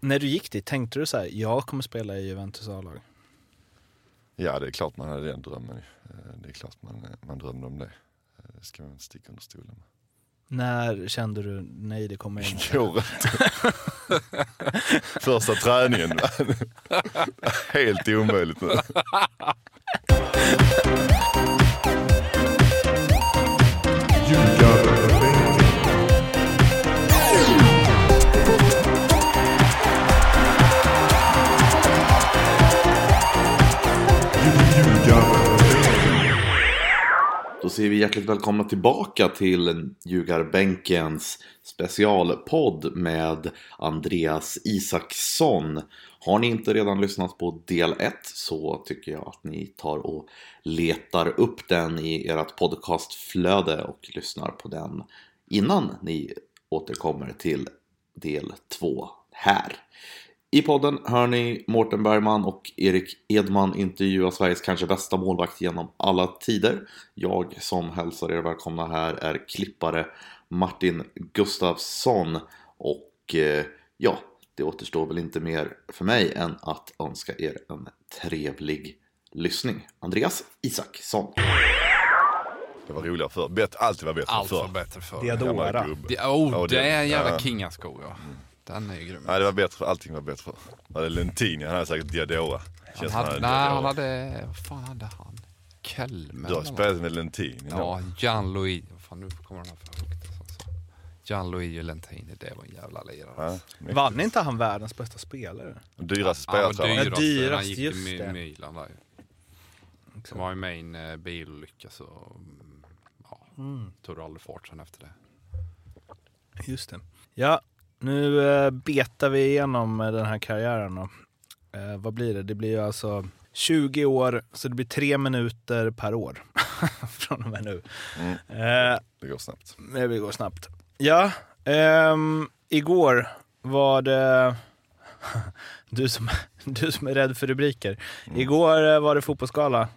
när du gick dit, tänkte du så här, jag kommer spela i Juventus A-lag? Ja, det är klart man hade den drömmen. Eh, Det är klart man, man drömde om det. Eh, Det ska man sticka under stolen med. När kände du, nej det kommer jag inte? Går inte. Första träningen. Helt omöjligt säger vi hjärtligt välkomna tillbaka till Ljugarbänkens specialpodd med Andreas Isaksson. Har ni inte redan lyssnat på del 1 så tycker jag att ni tar och letar upp den i ert podcastflöde och lyssnar på den innan ni återkommer till del 2 här. I podden hör ni Mårten Bergman och Erik Edman intervjua Sveriges kanske bästa målvakt genom alla tider. Jag som hälsar er välkomna här är klippare Martin Gustafsson och eh, ja, det återstår väl inte mer för mig än att önska er en trevlig lyssning. Andreas Isaksson. Det var roligare förr. Alltid var bättre Allt var förr. bättre förr. Diadora. Oh, det är en jävla kingasko ja. Den är ju grym. Nej, det var bättre. Allting var bättre det Lentini? Han hade säkert Diadora. Han Känns som hade, nej, han hade, vad fan hade han? Kelme? Du har spelat med Lentini? Ja, Gianluigi. Vad fan, nu kommer den här för högt. Alltså. Gianluigi Lentini, det var en jävla lirare. Ja, mäktigt. Vann inte han världens bästa spelare? Dyraste Han var spelare tror jag. dyrast, dyrast, han gick just till det. Mi- Milan där. Det var ju med i en eh, bilolycka så mm, ja, Mm. tog det aldrig fart sen efter det. Just det. Ja, nu eh, betar vi igenom eh, den här karriären då. Eh, vad blir det? Det blir ju alltså 20 år, så det blir tre minuter per år från och med nu. Mm. Eh, Det går snabbt. det går snabbt. Ja, ehm, igår var det... Du som, du som är rädd för rubriker. Mm. Igår var det fotbollsgala.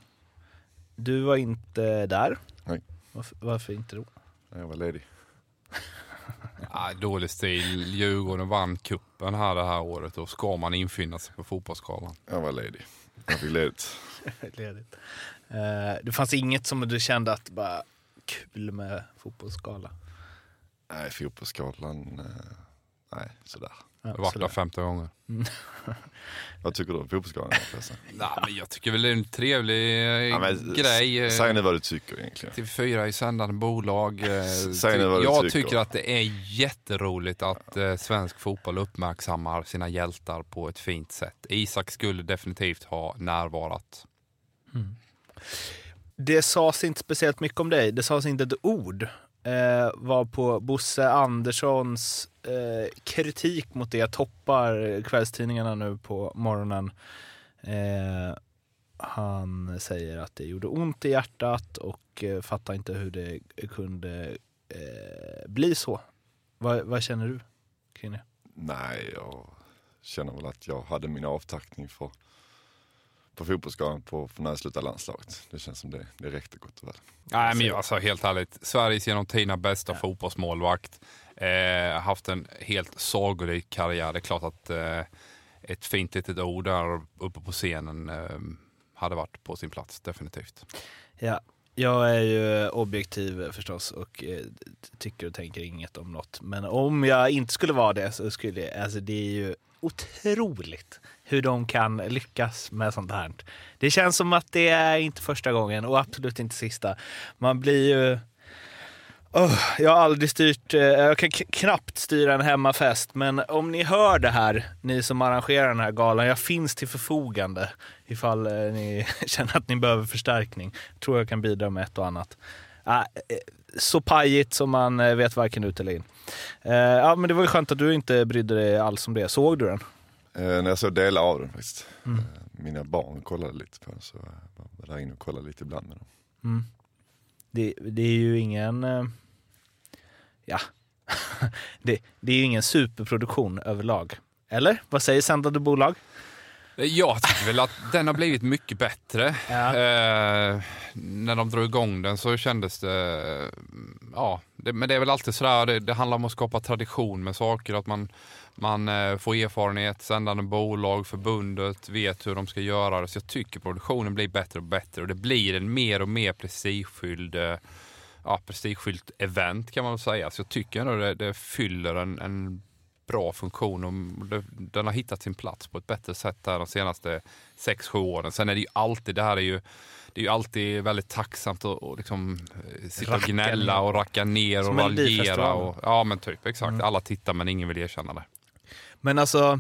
Du var inte där. Nej. Varför, varför inte då? Jag var ledig. Ah, dålig stil. Djurgården vann kuppen här det här året och ska man infinna sig på fotbollsgalan. Jag var ledig. Jag fick ledigt. Ledigt. Eh, det fanns inget som du kände att bara kul med fotbollsgala? Nej, fotbollsskalan. eh, Nej, sådär. Ja, varit där 15 gånger. Vad tycker du om? Nej, men jag tycker väl det är en trevlig eh, Ja, men grej. eh, Säg nu vad du tycker egentligen. TV4 är sändande bolag. eh, Säg nu vad du jag tycker. tycker att det är jätteroligt att eh, svensk fotboll uppmärksammar sina hjältar på ett fint sätt. Isak skulle definitivt ha närvarat. Det sades inte speciellt mycket om dig. Det sades inte ett ord. Eh, var på Bosse Anderssons eh, kritik mot det toppar kvällstidningarna nu på morgonen. Eh, han säger att det gjorde ont i hjärtat och eh, fattar inte hur det kunde eh, bli så. Vad, vad känner du kring det? Nej, jag känner väl att jag hade min avtackning för, på fotbollsskalan på, för när jag slutade landslaget. Det känns som det, det räckte gott och väl. Nej, men alltså helt ärligt. Sveriges genom tiderna bästa fotbollsmålvakt. Eh, haft en helt sagolik karriär. Det är klart att eh, ett fint litet ord där uppe på scenen eh, hade varit på sin plats, definitivt. Ja, jag är ju objektiv förstås och eh, tycker och tänker inget om något. Men om jag inte skulle vara det så skulle jag, alltså det är ju otroligt hur de kan lyckas med sånt här. Det känns som att det är inte första gången och absolut inte sista. Man blir ju... Åh, jag har aldrig styrt, eh, jag kan knappt styra en hemmafest, men om ni hör det här, ni som arrangerar den här galan, jag finns till förfogande ifall eh, ni känner att ni behöver förstärkning. Tror jag kan bidra med ett och annat. Äh, eh, så pajigt som man vet varken ut eller in. Ja, men det var ju skönt att du inte brydde dig alls om det. Såg du den? Eh, när jag såg delar av den faktiskt. Mm. Mina barn kollade lite på den så jag var där inne och kollade lite ibland med dem. Mm. Det, det är ju ingen... eh, Ja. det, det är ju ingen superproduktion överlag. Eller? Vad säger sändande bolag? Jag tycker väl att den har blivit mycket bättre. Ja. Eh, när de drog igång den så kändes det, ja, det, men det är väl alltid sådär, det, det handlar om att skapa tradition med saker, att man, man eh, får erfarenhet, sändande bolag, förbundet, vet hur de ska göra. Så jag tycker produktionen blir bättre och bättre och det blir en mer och mer prestigefylld eh, ja, prestigefyllt event kan man väl säga. Så jag tycker ändå det, det fyller en, en bra funktion och det, den har hittat sin plats på ett bättre sätt där de senaste 6-7 åren. Sen är det ju alltid, det här är ju det är ju alltid väldigt tacksamt att och liksom eh, sitta och gnälla och racka ner Som och raljera. Och, ja men typ, exakt. Mm. Alla tittar men ingen vill erkänna det. Men alltså,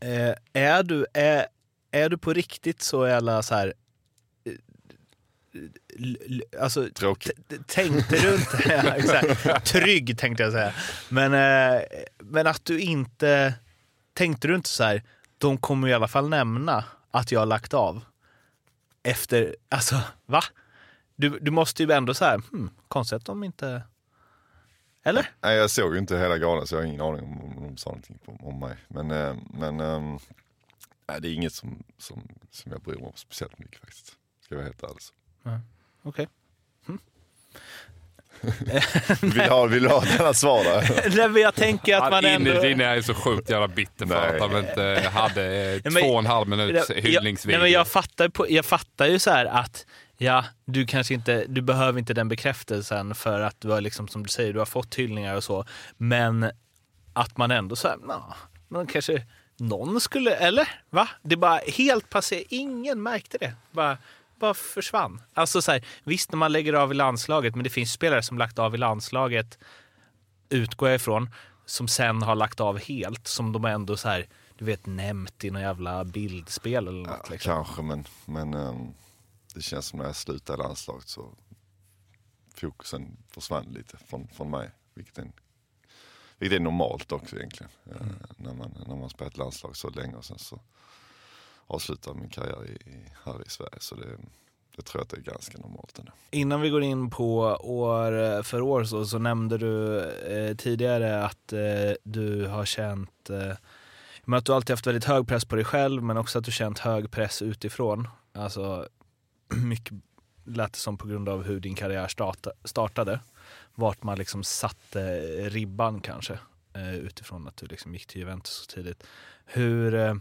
eh, är, du, är, är du på riktigt så jävla så här... eh, Alltså, tänkte du inte... ja, exakt. Trygg tänkte jag säga. Men, eh, men att du inte... Tänkte du inte så här, de kommer i alla fall nämna att jag har lagt av. Efter, alltså va? Du, du måste ju ändå så här, hmm, konstigt att de inte... Eller? Nej, jag såg ju inte hela galan så jag har ingen aning om, om de sa någonting om mig. Men, eh, men nej, det är inget som, som, som jag bryr mig om speciellt mycket faktiskt. Ska jag vara helt ärlig. Okej. Vill du ha, vill du ha denna svar? Nej, men jag tänker att man ändå... innerst inne är jag så sjukt jävla bitter för Nej. att han inte hade eh, Ja, men- två och en halv minuts hyllningsvideo. nej, men jag, fattar, på, jag fattar ju så här att ja, du kanske inte, du behöver inte den bekräftelsen för att du har liksom, som du säger, du har fått hyllningar och så. Men att man ändå så här, nah, men kanske någon skulle, eller? Va? Det bara helt passé, ingen märkte det. Bara, bara försvann. Alltså så här, visst när man lägger av i landslaget, men det finns spelare som lagt av i landslaget, utgår jag ifrån, som sen har lagt av helt, som de ändå så här, du vet, nämnt i någon jävla bildspel eller något. Ja, liksom. kanske, men, men ehm, det känns som när jag slutade landslaget så fokusen försvann lite från, från mig. Vilket är, en, vilket är normalt också egentligen. eh, när, man, när man spelat landslag så länge och sen så avslutar min karriär i, i, här i Sverige. Så det, jag tror jag att det är ganska normalt ändå. Innan vi går in på år eh, för år så, så nämnde du eh, tidigare att eh, du har känt eh, men att du alltid haft väldigt hög press på dig själv men också att du känt hög press utifrån. Alltså mycket lät det som på grund av hur din karriär starta, startade. Vart man liksom satte ribban kanske eh, utifrån att du liksom gick till Juventus så tidigt. Hur eh,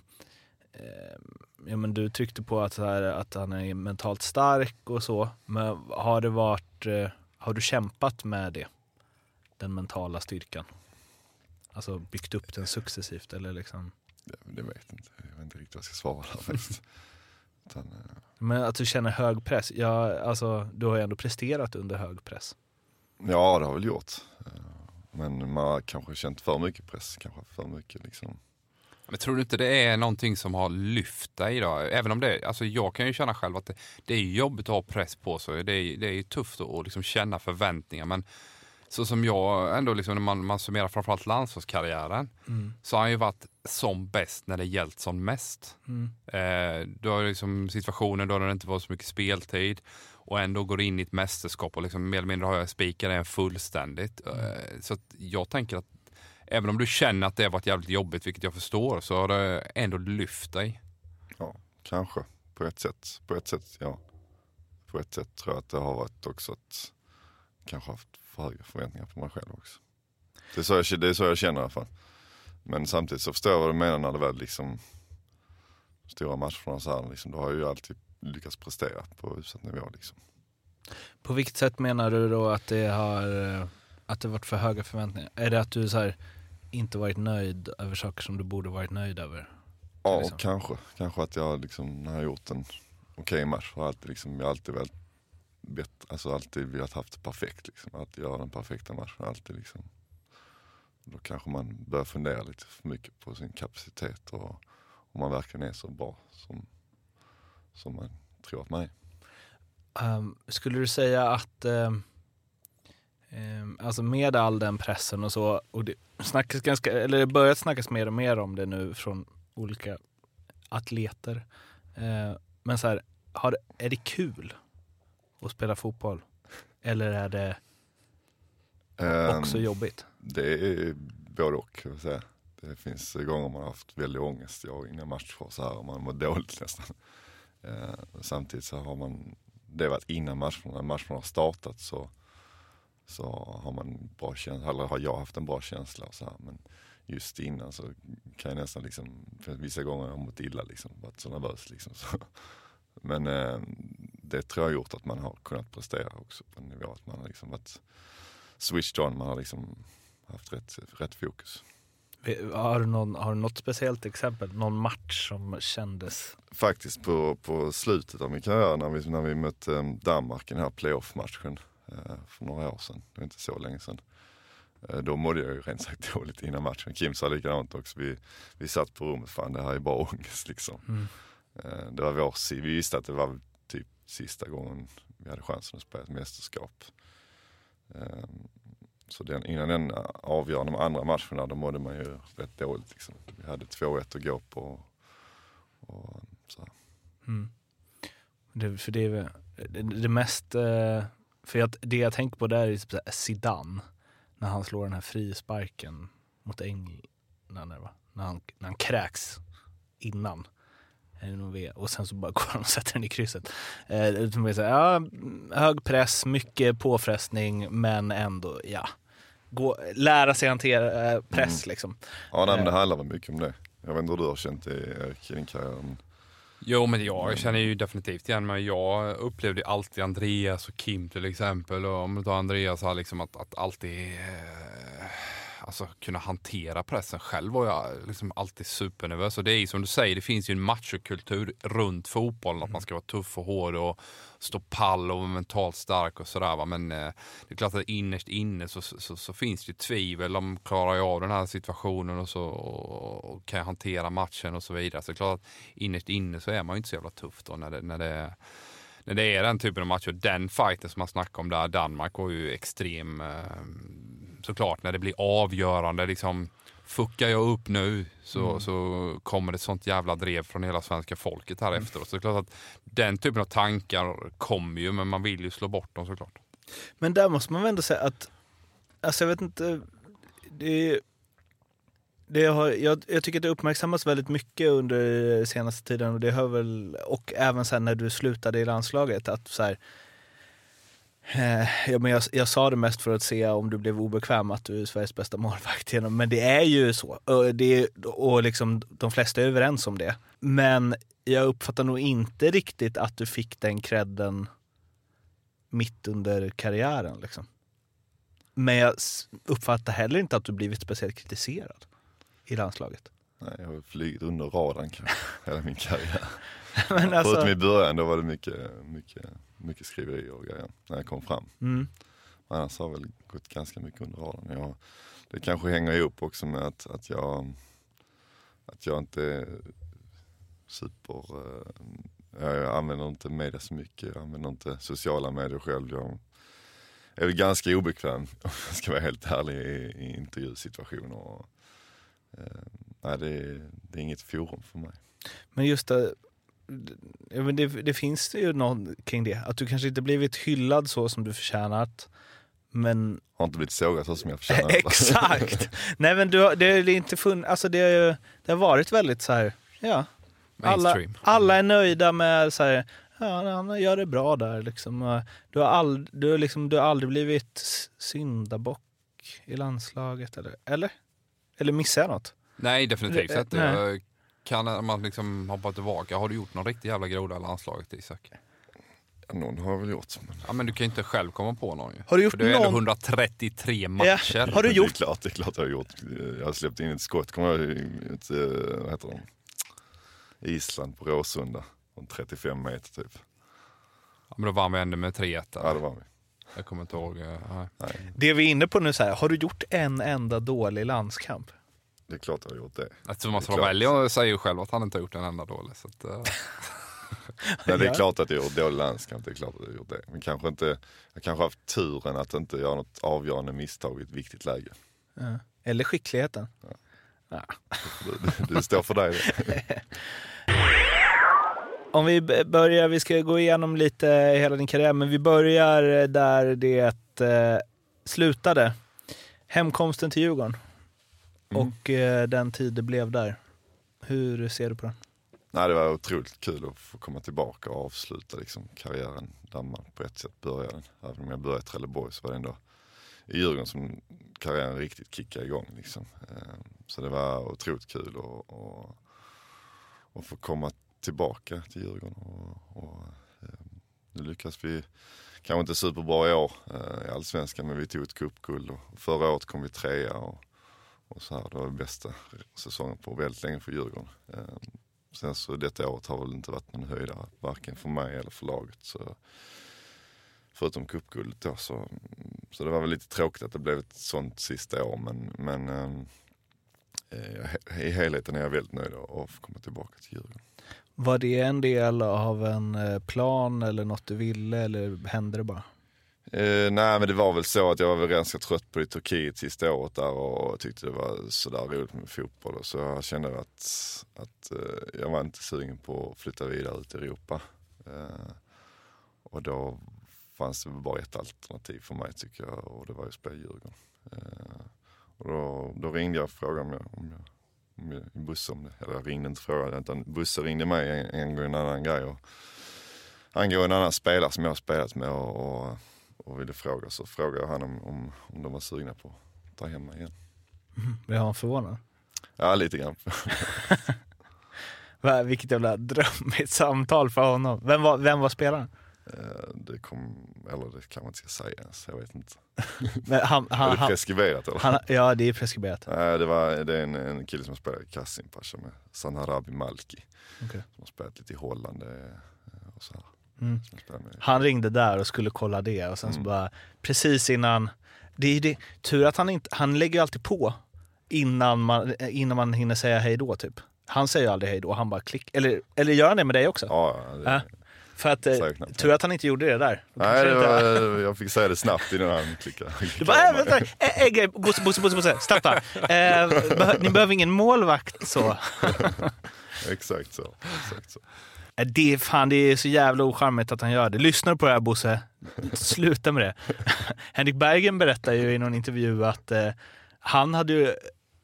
ja, men du tryckte på att, här, att han är mentalt stark och så. Men har det varit, eh, har du kämpat med det? Den mentala styrkan? Alltså byggt upp den successivt eller liksom? Det, det vet jag inte. Jag vet inte riktigt vad jag ska svara där faktiskt. Utan, eh, Men att du känner hög press? Ja, alltså du har ju ändå presterat under hög press. ja, det har jag väl gjort. Eh, Men man har kanske känt för mycket press. Kanske för mycket liksom. Men tror du inte det är någonting som har lyft dig då? Även om det, alltså jag kan ju känna själv att det, det är jobbigt att ha press på sig. Det är, det är tufft att liksom känna förväntningar. Men så som jag ändå, liksom, när man, man summerar framförallt landslagskarriären, så har han ju varit som bäst när det gällt som mest. Mm. Eh, du har liksom situationer då det inte var så mycket speltid och ändå går in i ett mästerskap och liksom mer eller mindre har jag spikat den fullständigt. Eh, så jag tänker att även om du känner att det har varit jävligt jobbigt, vilket jag förstår, så har det ändå lyft dig. Ja, kanske. På ett sätt. På ett sätt, ja. På ett sätt tror jag att det har varit också att kanske haft för höga förväntningar på mig själv också. Det är så jag, det är så jag känner i alla fall. Men samtidigt så förstår jag vad du menar när det väl liksom stora matcherna så här, liksom, då har jag ju alltid lyckats prestera på utsatt nivå liksom. På vilket sätt menar du då att det har eh, att det varit för höga förväntningar? Är det att du så här, inte varit nöjd över saker som du borde varit nöjd över? Ja, Liksom. kanske. Kanske att jag liksom, när jag har gjort en okej match, har alltid liksom, jag alltid velat bättre, alltså alltid velat haft perfekt liksom. Alltid göra den perfekta matchen, alltid liksom. Då kanske man börjar fundera lite för mycket på sin kapacitet och om man verkligen är så bra som, som man tror att man är. Ehm, skulle du säga att ehm, alltså med all den pressen och så, och det snackas ganska, eller det har börjat snackas mer och mer om det nu från olika atleter. Eh, men så här, har, är det kul att spela fotboll? Eller är det också Ehm, jobbigt? Det är både och kan jag säga. Det finns gånger man har haft väldigt ångest jag innan matcher så här, och man mår dåligt nästan. Samtidigt så har man, det varit innan matcherna, när matcherna har startat så, så har man bra känsla, eller har jag haft en bra känsla och så här. Men just innan så kan jag nästan liksom, för vissa gånger har jag mått illa liksom, varit så nervös liksom. Så. Men eh, det tror jag har gjort att man har kunnat prestera också på en nivå, att man har liksom varit switched on, man har liksom haft rätt, rätt fokus. Har du, någon, har du något speciellt exempel? Någon match som kändes? Faktiskt på, på slutet av min karriär när vi, när vi mötte eh, Danmark i den här playoff-matchen för några år sedan, det är inte så länge sedan. Eh, då mådde jag ju rent sagt dåligt innan matchen. Kim sa likadant också. Vi, vi satt på rummet, fan det här är bara ångest liksom. Mm. Eh, det var vår, vi visste att det var typ sista gången vi hade chansen att spela ett mästerskap. Eh, så den, innan den avgörande de andra matcherna, då mådde man ju rätt dåligt. Liksom. Vi hade 2-1 att gå på. Och, så. Mm. Det, för det är det, det mest, för jag, det jag tänker på där är typ Zidane när han slår den här frisparken mot England, när han, när han kräks innan. Och sen så bara går han och sätter den i krysset. Eh, ja, hög press, mycket påfrestning, men ändå, ja. Gå, lära sig hantera eh, press mm. liksom. Ja, nej, men det eh. handlar väl mycket om det. Jag vet inte hur du har känt det i din karriär. Jo, men jag känner ju definitivt igen mig. Jag upplevde alltid Andreas och Kim till exempel. Och om du tar Andreas, här, liksom att, att alltid eh, alltså, kunna hantera pressen. Själv var jag liksom alltid supernervös. Och det är ju som du säger, det finns ju en machokultur runt fotbollen. Att man ska vara tuff och hård och stå pall och vara mentalt stark och sådär. Men eh, det är klart att innerst inne så, så, så, finns det tvivel om klarar jag av den här situationen och så och kan jag hantera matchen och så vidare. Så det är klart att innerst inne så är man ju inte så jävla tuff då när det, när det när det är den typen av matcher. Den fighten som man snackar om där, Danmark var ju extrem eh, såklart när det blir avgörande. Liksom, fuckar jag upp nu så, mm. så kommer det sånt jävla drev från hela svenska folket här mm. efteråt. Så det är klart att den typen av tankar kommer ju, men man vill ju slå bort dem såklart. Men där måste man väl ändå säga att, alltså jag vet inte, det, det har, jag, jag tycker att det uppmärksammas väldigt mycket under senaste tiden och det hör väl, och även sen när du slutade i landslaget, att så här, Eh, ja, men jag, jag, sa det mest för att se om du blev obekväm att du är Sveriges bästa målvakt. Men det är ju så. Det är, och liksom, de flesta är överens om det. Men jag uppfattar nog inte riktigt att du fick den credden mitt under karriären. Liksom. Men jag uppfattar heller inte att du blivit speciellt kritiserad i landslaget. Nej, jag har flugit under radarn hela min karriär. Men alltså... Förutom i början, då var det mycket, mycket mycket skriverier och grejer när jag kom fram. Mm. Annars har jag väl gått ganska mycket under radarn. Jag, det kanske hänger ihop också med att, att, jag, att jag inte är super... Eh, jag använder inte media så mycket, jag använder inte sociala medier själv. Jag är väl ganska obekväm, om jag ska vara helt ärlig, i, i intervjusituationer. Och, nej, det är, det är inget forum för mig. Men just det, men det, det finns ju något kring det. Att du kanske inte blivit hyllad så som du förtjänat. Men... Har inte blivit sågad så som jag förtjänar. Exakt! Nej men du, det är inte funnits, alltså det, det har varit väldigt så här, ja. Alla, alla är nöjda med så här, ja han gör det bra där liksom. Du har, all, du liksom, du har aldrig blivit syndabock i landslaget eller? Eller, eller missar jag något? Nej definitivt inte kan man liksom hoppa tillbaka? Har du gjort någon riktig jävla groda i landslaget Isak? Någon har jag väl gjort. Men... Ja men du kan inte själv komma på någon ju. Har du gjort För det är någon... ändå 133 matcher. Ja. Har du gjort? Det är klart, det är klart jag har gjort. Jag har släppt in ett skott, kommer jag ett, eh, vad heter de? Island på Råsunda. Från 35 meter typ. Ja men då vann vi ändå med 3-1 Ja det var vi. Jag kommer inte ihåg. Eh, nej. Det vi är inne på nu så här, har du gjort en enda dålig landskamp? Det är klart jag har gjort det. Alltså Thomas Ravelli säger ju själv att han inte har gjort en enda dålig. Så att, uh... Nej, det är klart att jag har gjort dålig landskamp, det är klart att jag har gjort det. Men kanske inte, jag kanske haft turen att inte göra något avgörande misstag i ett viktigt läge. Ja. Eller skickligheten. Ja. Ja. Du, du står för dig Om vi börjar, vi ska gå igenom lite hela din karriär, men vi börjar där det eh, slutade. Hemkomsten till Djurgården. Mm. Och eh, den tid det blev där. Hur ser du på den? Nej, det var otroligt kul att få komma tillbaka och avsluta liksom, karriären där man på ett sätt började. Även om jag började i Trelleborg så var det ändå i Djurgården som karriären riktigt kickade igång. Liksom. Eh, så det var otroligt kul att få komma tillbaka till Djurgården. Och, och, ehm, nu lyckas vi, kanske inte superbra i år eh, i Allsvenskan, men vi tog ett cupguld och förra året kom vi trea. Och, och så här, det var den bästa säsongen på väldigt länge för Djurgården. Ehm, sen så detta året har väl inte varit någon höjdare, varken för mig eller för laget. Så, förutom cupguldet då. Så, så det var väl lite tråkigt att det blev ett sånt sista år. Men, men ehm, eh, i helheten är jag väldigt nöjd att få komma tillbaka till Djurgården. Var det en del av en eh, plan eller något du ville eller hände det bara? Uh, nej men det var väl så att jag var väl ganska trött på det i Turkiet sista året där och tyckte det var sådär roligt med fotboll. Och så jag kände att, att uh, jag var inte sugen på att flytta vidare ut i Europa. Uh, och då fanns det bara ett alternativ för mig tycker jag och det var att spela i Djurgården. Och då, då, ringde jag och frågade om jag, om jag, om Bosse om det, eller jag ringde inte och frågade utan Bosse ringde mig en, en gång en annan grej. Och, angående en annan spelare som jag har spelat med och, och, och ville fråga så frågade jag honom om, om de var sugna på att ta hem mig igen. Mm, blev han förvånad? Ja, lite grann. Vilket jävla drömmigt samtal för honom. Vem var, vem var spelaren? Eh, det kom, eller det kan man inte säga ens, jag vet inte. Men han, han, är det preskriberat eller? Han, ja det är preskriberat. Nej det, var, det är en, en kille som spelar i Kasimpasha med Sanarabi Malki. Okay. Som har spelat lite i Holland eh, och så. Mm. Han ringde där och skulle kolla det och sen mm. så bara precis innan, det är det, tur att han inte, han lägger alltid på innan man, innan man hinner säga hej då typ. Han säger aldrig hej då, han bara klick, eller, eller gör han det med dig också? Ja, det, äh? För att, eh, tur att han inte gjorde det där. Nej, det var, jag fick säga det snabbt innan han klickade. Du bara, äh, vänta, äh, äh, Bosse, Bosse, Bosse, Bosse, snabbt eh, Ni behöver ingen målvakt så. exakt så. Exakt så. Eh, det, är, fan, det är så jävla ocharmigt att han gör det. Lyssnar du på det här Bosse? Sluta med det. Henrik Bergen berättar ju i någon intervju att eh, han hade ju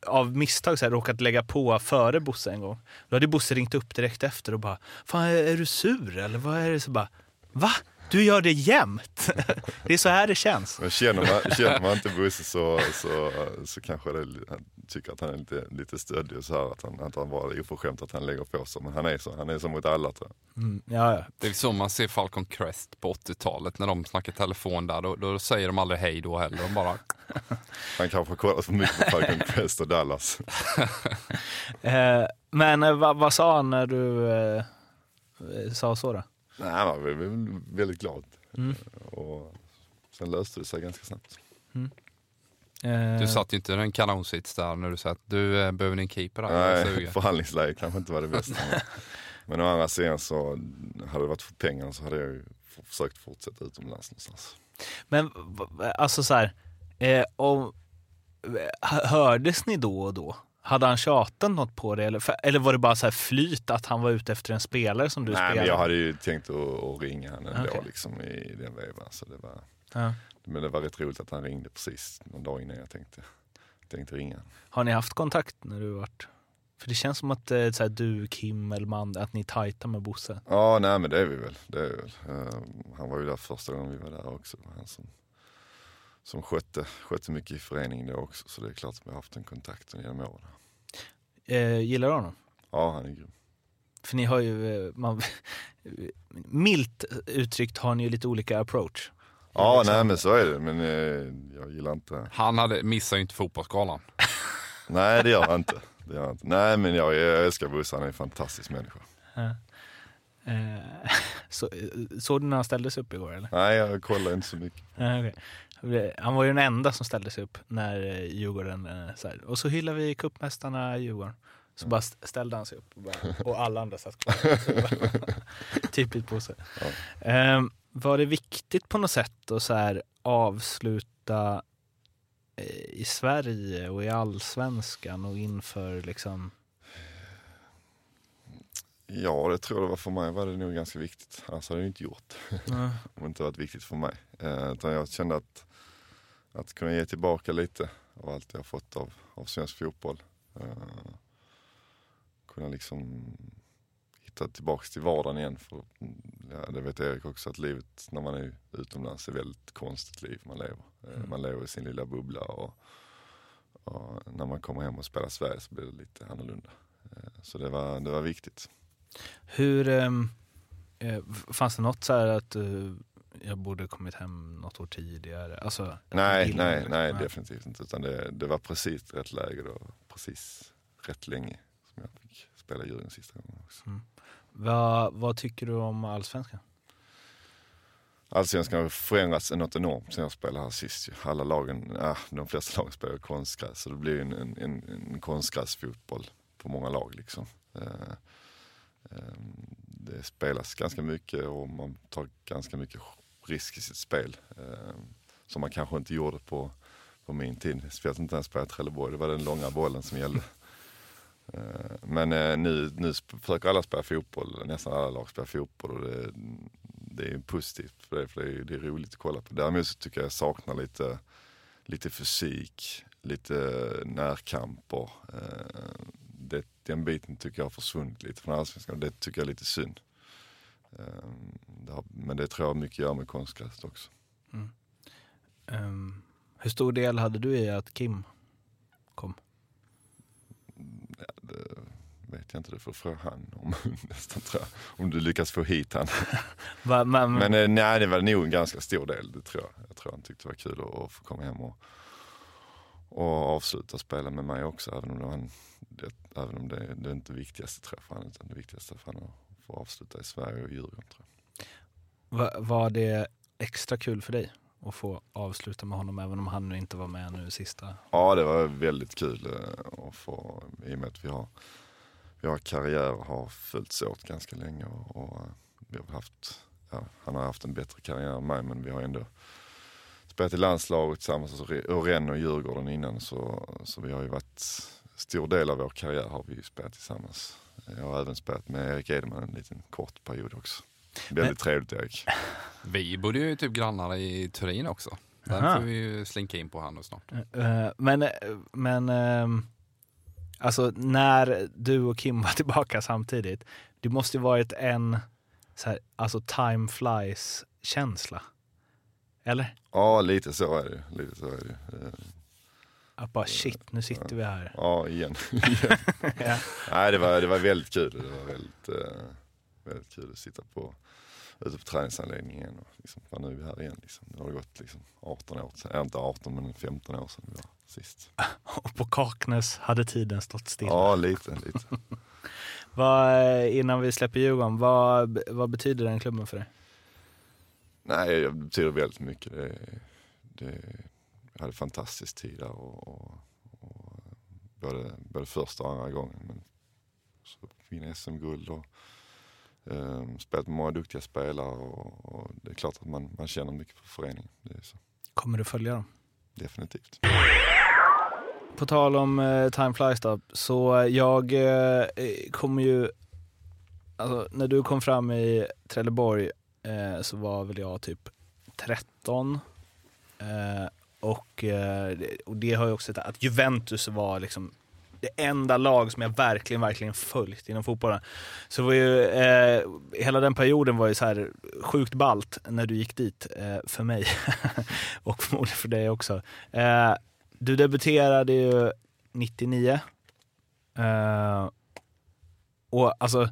av misstag så här, råkat lägga på före Bosse en gång. Då hade Bosse ringt upp direkt efter och bara Fan är du sur eller vad är det? Så bara Va? Du gör det jämt! det är så här det känns. Men känner man, känner man inte Bosse så, så, så kanske det, tycker att han är lite, lite stöddig och så här, att han, att han bara är oförskämt att han lägger på sig. Men han är så, han är så mot alla tror jag. Mm, ja, ja. Det är så man ser Falcon Crest på 80-talet när de snackar telefon där. Då, då säger de aldrig hej då heller. De bara... han kanske har kollat för mycket på Falcon Crest och Dallas. eh, men eh, vad, vad, sa han när du eh, sa så då? Nej, man blev väldigt glad. Mm. Och sen löste det sig ganska snabbt. Mm. Eh. Du satt ju inte i en kanonsits där när du sa att du eh, behöver en keeper där. Nej, förhandlingsläge kanske inte var det bästa. men å andra sidan så hade det varit för pengarna så hade jag ju försökt fortsätta utomlands någonstans. Men alltså så här, eh, om, hördes ni då och då? Hade han tjatat något på det eller, för, eller var det bara så här flyt att han var ute efter en spelare som du Nej, spelade? men jag hade ju tänkt att, att ringa honom ändå okay. liksom, i den vevan. Så det var, ja. Men det var rätt roligt att han ringde precis någon dag innan jag tänkte, tänkte ringa. Har ni haft kontakt när du varit för det känns som att eh, så här, du, Kim eller man, att ni är tajta med Bosse. Ja, nej men det är vi väl. Det är vi väl. Uh, han var ju där första gången vi var där också. Han som, som skötte, skötte mycket i föreningen då också. Så det är klart att vi har haft en kontakt genom åren. Eh, gillar du honom? Ja, han är grym. För ni har ju, eh, man, milt uttryckt har ni ju lite olika approach. Ja, liksom. nej men så är det. Men eh, jag gillar inte... Han hade, missar ju inte fotbollsskalan. nej, det gör han inte. Det gör han inte. Nej, men jag, jag älskar Bosse. Han är en fantastisk människa. Ja. Eh, så, såg du när han ställde sig upp igår eller? Nej, jag kollar inte så mycket. Okay. Han var ju den enda som ställde sig upp när eh, Djurgården, eh, så här, och så hyllar vi cupmästarna Djurgården. Så bara ställde han sig upp och, bara, och alla andra satt kvar. Typiskt på sig. Ja. Um, var det viktigt på något sätt att så här avsluta i Sverige och i allsvenskan och inför liksom Ja, det tror jag var för mig var det nog ganska viktigt. Annars hade jag inte gjort. Mm. Om det inte varit viktigt för mig. Eh, utan jag kände att, att kunna ge tillbaka lite av allt jag fått av, av svensk fotboll. Eh, kunna liksom hitta tillbaks till vardagen igen. För, ja, det vet Erik också att livet när man är utomlands är väldigt konstigt liv man lever. Eh, Mm. Man lever i sin lilla bubbla och, och när man kommer hem och spelar Sverige så blir det lite annorlunda. Eh, Så det var, det var viktigt. Hur, ehm, eh, fanns det något så här att eh, jag borde kommit hem något år tidigare? Alltså, Nej, nej, det? nej definitivt inte. Utan det, det var precis rätt läge då, precis rätt länge som jag fick spela juryn sista gången också. Vad, vad tycker du om allsvenskan? Allsvenskan har förändrats något enormt sen jag spelade här sist. Alla lagen, äh, de flesta lagen spelar konstgräs så det blir en, en, en, en konstgräsfotboll på många lag. Liksom. Eh, eh, det spelas ganska mycket och man tar ganska mycket risk i sitt spel. Eh, som man kanske inte gjorde på, på min tid. Speciellt inte när jag spelade Trelleborg, det var den långa bollen som gällde. Eh, men eh, nu, nu försöker alla spela fotboll, nästan alla lag spelar fotboll och det, det är positivt för det, för det är, det är roligt att kolla på. Däremot så tycker jag jag saknar lite, lite fysik, lite eh, närkamper. Det, den biten tycker jag har försvunnit lite från allsvenskan och det tycker jag är lite synd. Det har, men det tror jag mycket gör med konstgräset också. Mm. Ehm, hur stor del hade du i att Kim kom? Det vet jag inte, det får fråga han om nästan tror jag. Om du lyckas få hit han. Men, Men eh, nej, det var nog en ganska stor del, det tror jag. Jag tror han tyckte det var kul att, att få komma hem och, och avsluta spela med mig också. Även om det, en, det, även om det, det är inte viktigaste tror jag för han, utan det viktigaste för han att få avsluta i Sverige och Djurgården. Tror jag. va, var det extra kul för dig att få avsluta med honom även om han nu inte var med nu sista? Ja, det var väldigt kul eh, att få, i och med att vi har, vi har karriärer har följts åt ganska länge och, och eh, vi har haft, ja, han har haft en bättre karriär än mig men vi har ändå spelat i landslaget tillsammans och Re- och Rennes och Djurgården innan så, så vi har ju varit, stor del av vår karriär har vi spelat tillsammans. Jag har även spelat med Erik Edeman en liten kort period också. Väldigt Men- trevligt Erik. Vi bodde ju typ grannar i Turin också. Där Aha. får vi ju slinka in på han nu snart. Eh, men, men ehm, alltså när du och Kim var tillbaka samtidigt, det måste ju varit en så här, alltså time flies känsla. Eller? Ja, lite så är det. Lite så är det. Eh, Att bara shit, nu sitter vi här. Ja, igen. Ja. Nej, det var, det var väldigt kul. Det var väldigt, eh, väldigt kul att sitta på, ute på träningsanläggningen. Och liksom, nu är vi här igen. Liksom. Det har gått liksom 18 år, sedan- äh, inte 18 men 15 år sedan vi var sist. Och på Kaknäs hade tiden stått still. Ja, lite, lite. Vad, innan vi släpper Djurgården, vad, vad betyder den klubben för dig? Nej, det betyder väldigt mycket. Det, det, jag hade fantastisk tid där och, och, och både, både första och andra gången. Men så vinna SM-guld och um, spelat med många duktiga spelare och, och det är klart att man, man känner mycket för föreningen. Det är så. Kommer du följa dem? Definitivt. På tal om eh, time flies då, så jag eh, kommer ju... Alltså, när du kom fram i Trelleborg eh, så var väl jag typ 13. Eh, och, eh, och det har ju också sett att Juventus var liksom det enda lag som jag verkligen, verkligen följt inom fotbollen. Så det var ju, eh, hela den perioden var ju så här sjukt balt när du gick dit, eh, för mig. och förmodligen för dig också. Eh, du debuterade ju 99. Eh, och alltså,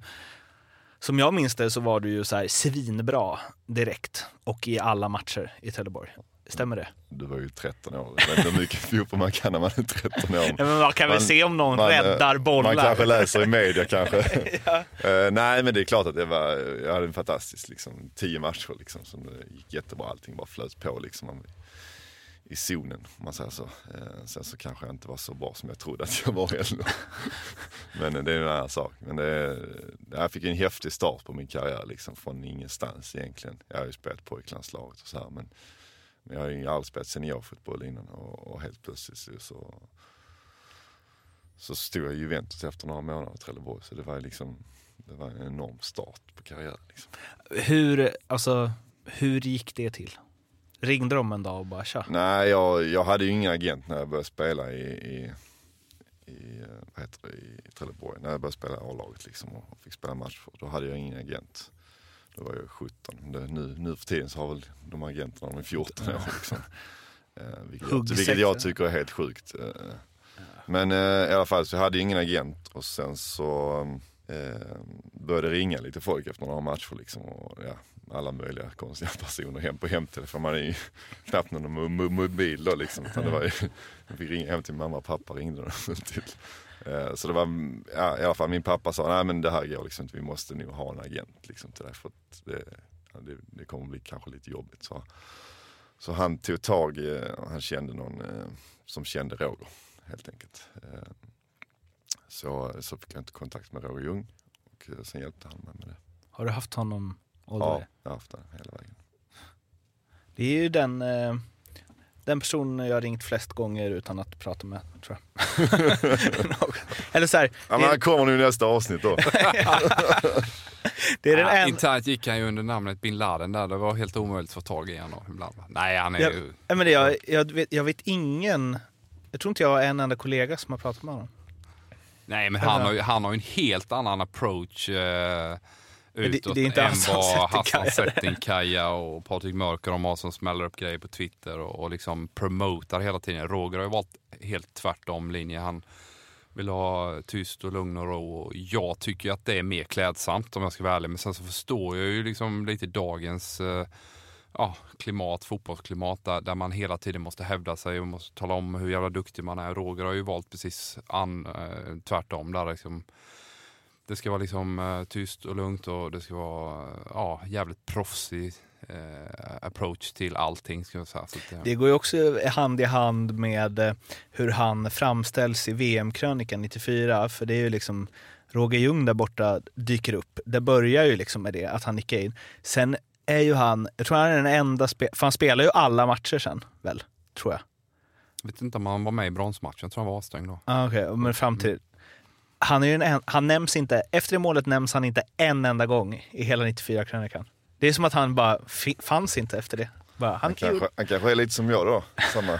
som jag minns det så var du ju så här svinbra direkt och i alla matcher i Trelleborg. Stämmer det? Du var ju 13 år. Jag vet inte hur mycket fotboll man kan när man är 13 år. Ja, men man kan väl Man- se om någon man, eh, räddar bollar. Man kanske läser i media kanske. Eh, nej men det är klart att det var, jag hade en fantastisk liksom, tio matcher liksom, som gick jättebra. Allting bara flöt på liksom. Man, I zonen om man säger så. Eh, sen så kanske jag inte var så bra som jag trodde att jag var heller. men det är en annan sak. Men det, jag fick en häftig start på min karriär liksom från ingenstans egentligen. Jag har ju spelat pojklandslaget och så här men, men jag har ju aldrig spelat seniorfotboll innan och, och helt plötsligt så, så stod jag i Juventus efter några månader i Trelleborg. Så det var liksom, det var en enorm start på karriären. Liksom. Hur, alltså, hur gick det till? Ringde de en dag och bara tja? Nej, jag, jag hade ju ingen agent när jag började spela i, i, i, eh, vad heter det, i Trelleborg, när jag började spela A-laget liksom och fick spela matcher. Då hade jag ingen agent. Då var jag 17. Det, nu, nu för tiden så har väl de agenterna, de är 14 år liksom. Eh, vilket, jag, vilket jag ja. tycker är helt sjukt. Eh, men eh, i alla fall så jag hade ingen agent och sen så eh, började ringa lite folk efter några matcher liksom. Och, ja, alla möjliga konstiga personer hem på hemtelefon. Man är ju knappt någon mo- mo- mobil då liksom. Utan det var ju, jag fick ringa hem till mamma och pappa ringde de till. Eh, Så det var, ja, i alla fall min pappa sa, nej men det här går liksom inte, vi måste nog ha en agent liksom till det. För att det, ja, det, det kommer bli kanske lite jobbigt. Så, så han tog tag, i, han kände någon eh, som kände Roger helt enkelt. Eh, Så, så fick jag inte kontakt med Roger Ljung och eh, sen hjälpte han mig med det. Har du haft honom all the Ja, way? jag har haft det hela vägen. Det är ju den, eh, den personen jag har ringt flest gånger utan att prata med, tror jag. Eller så här, Ja, men han kommer nu i nästa avsnitt då. det är den Ja, enda... internt gick han ju under namnet bin Laden där. Det var helt omöjligt att få tag i honom ibland. Nej, han är Ja. ju... Nej, men det, jag, jag, vet, jag vet ingen, jag tror inte jag har en enda kollega som har pratat med honom. Nej, men han har, ju, han har ju en helt annan approach eh, utåt det är inte än vad. Hassan Settinkaja och Patrik Mörker de har som smäller upp grejer på Twitter och, och liksom promotar hela tiden. Roger har ju valt helt tvärtom linje. Han vill ha tyst och lugn och ro och jag tycker att det är mer klädsamt om jag ska vara ärlig. Men sen så förstår jag ju liksom lite dagens eh, ja, klimat, fotbollsklimat där, där man hela tiden måste hävda sig och måste tala om hur jävla duktig man är. Roger har ju valt precis an, eh, tvärtom där liksom. Det ska vara liksom eh, tyst och lugnt och det ska vara eh, ja, jävligt proffsig eh, approach till allting. Ska jag säga. Det- Det går ju också hand i hand med hur han framställs i VM-krönikan 94. För det är ju liksom Roger Ljung där borta dyker upp. Det börjar ju liksom med det, att han nickar in. Sen är ju han, jag tror han är den enda, spe, för han spelar ju alla matcher sen väl, tror jag. Jag vet inte om han var med i bronsmatchen, jag tror han var avstängd då. Ah, Okej, men fram till... Han, är en, han nämns inte, efter det målet nämns han inte en enda gång i hela 94-krönikan. Det är som att han bara fanns inte efter det. Bara, han Han kanske, han kanske är lite som jag då. Samma,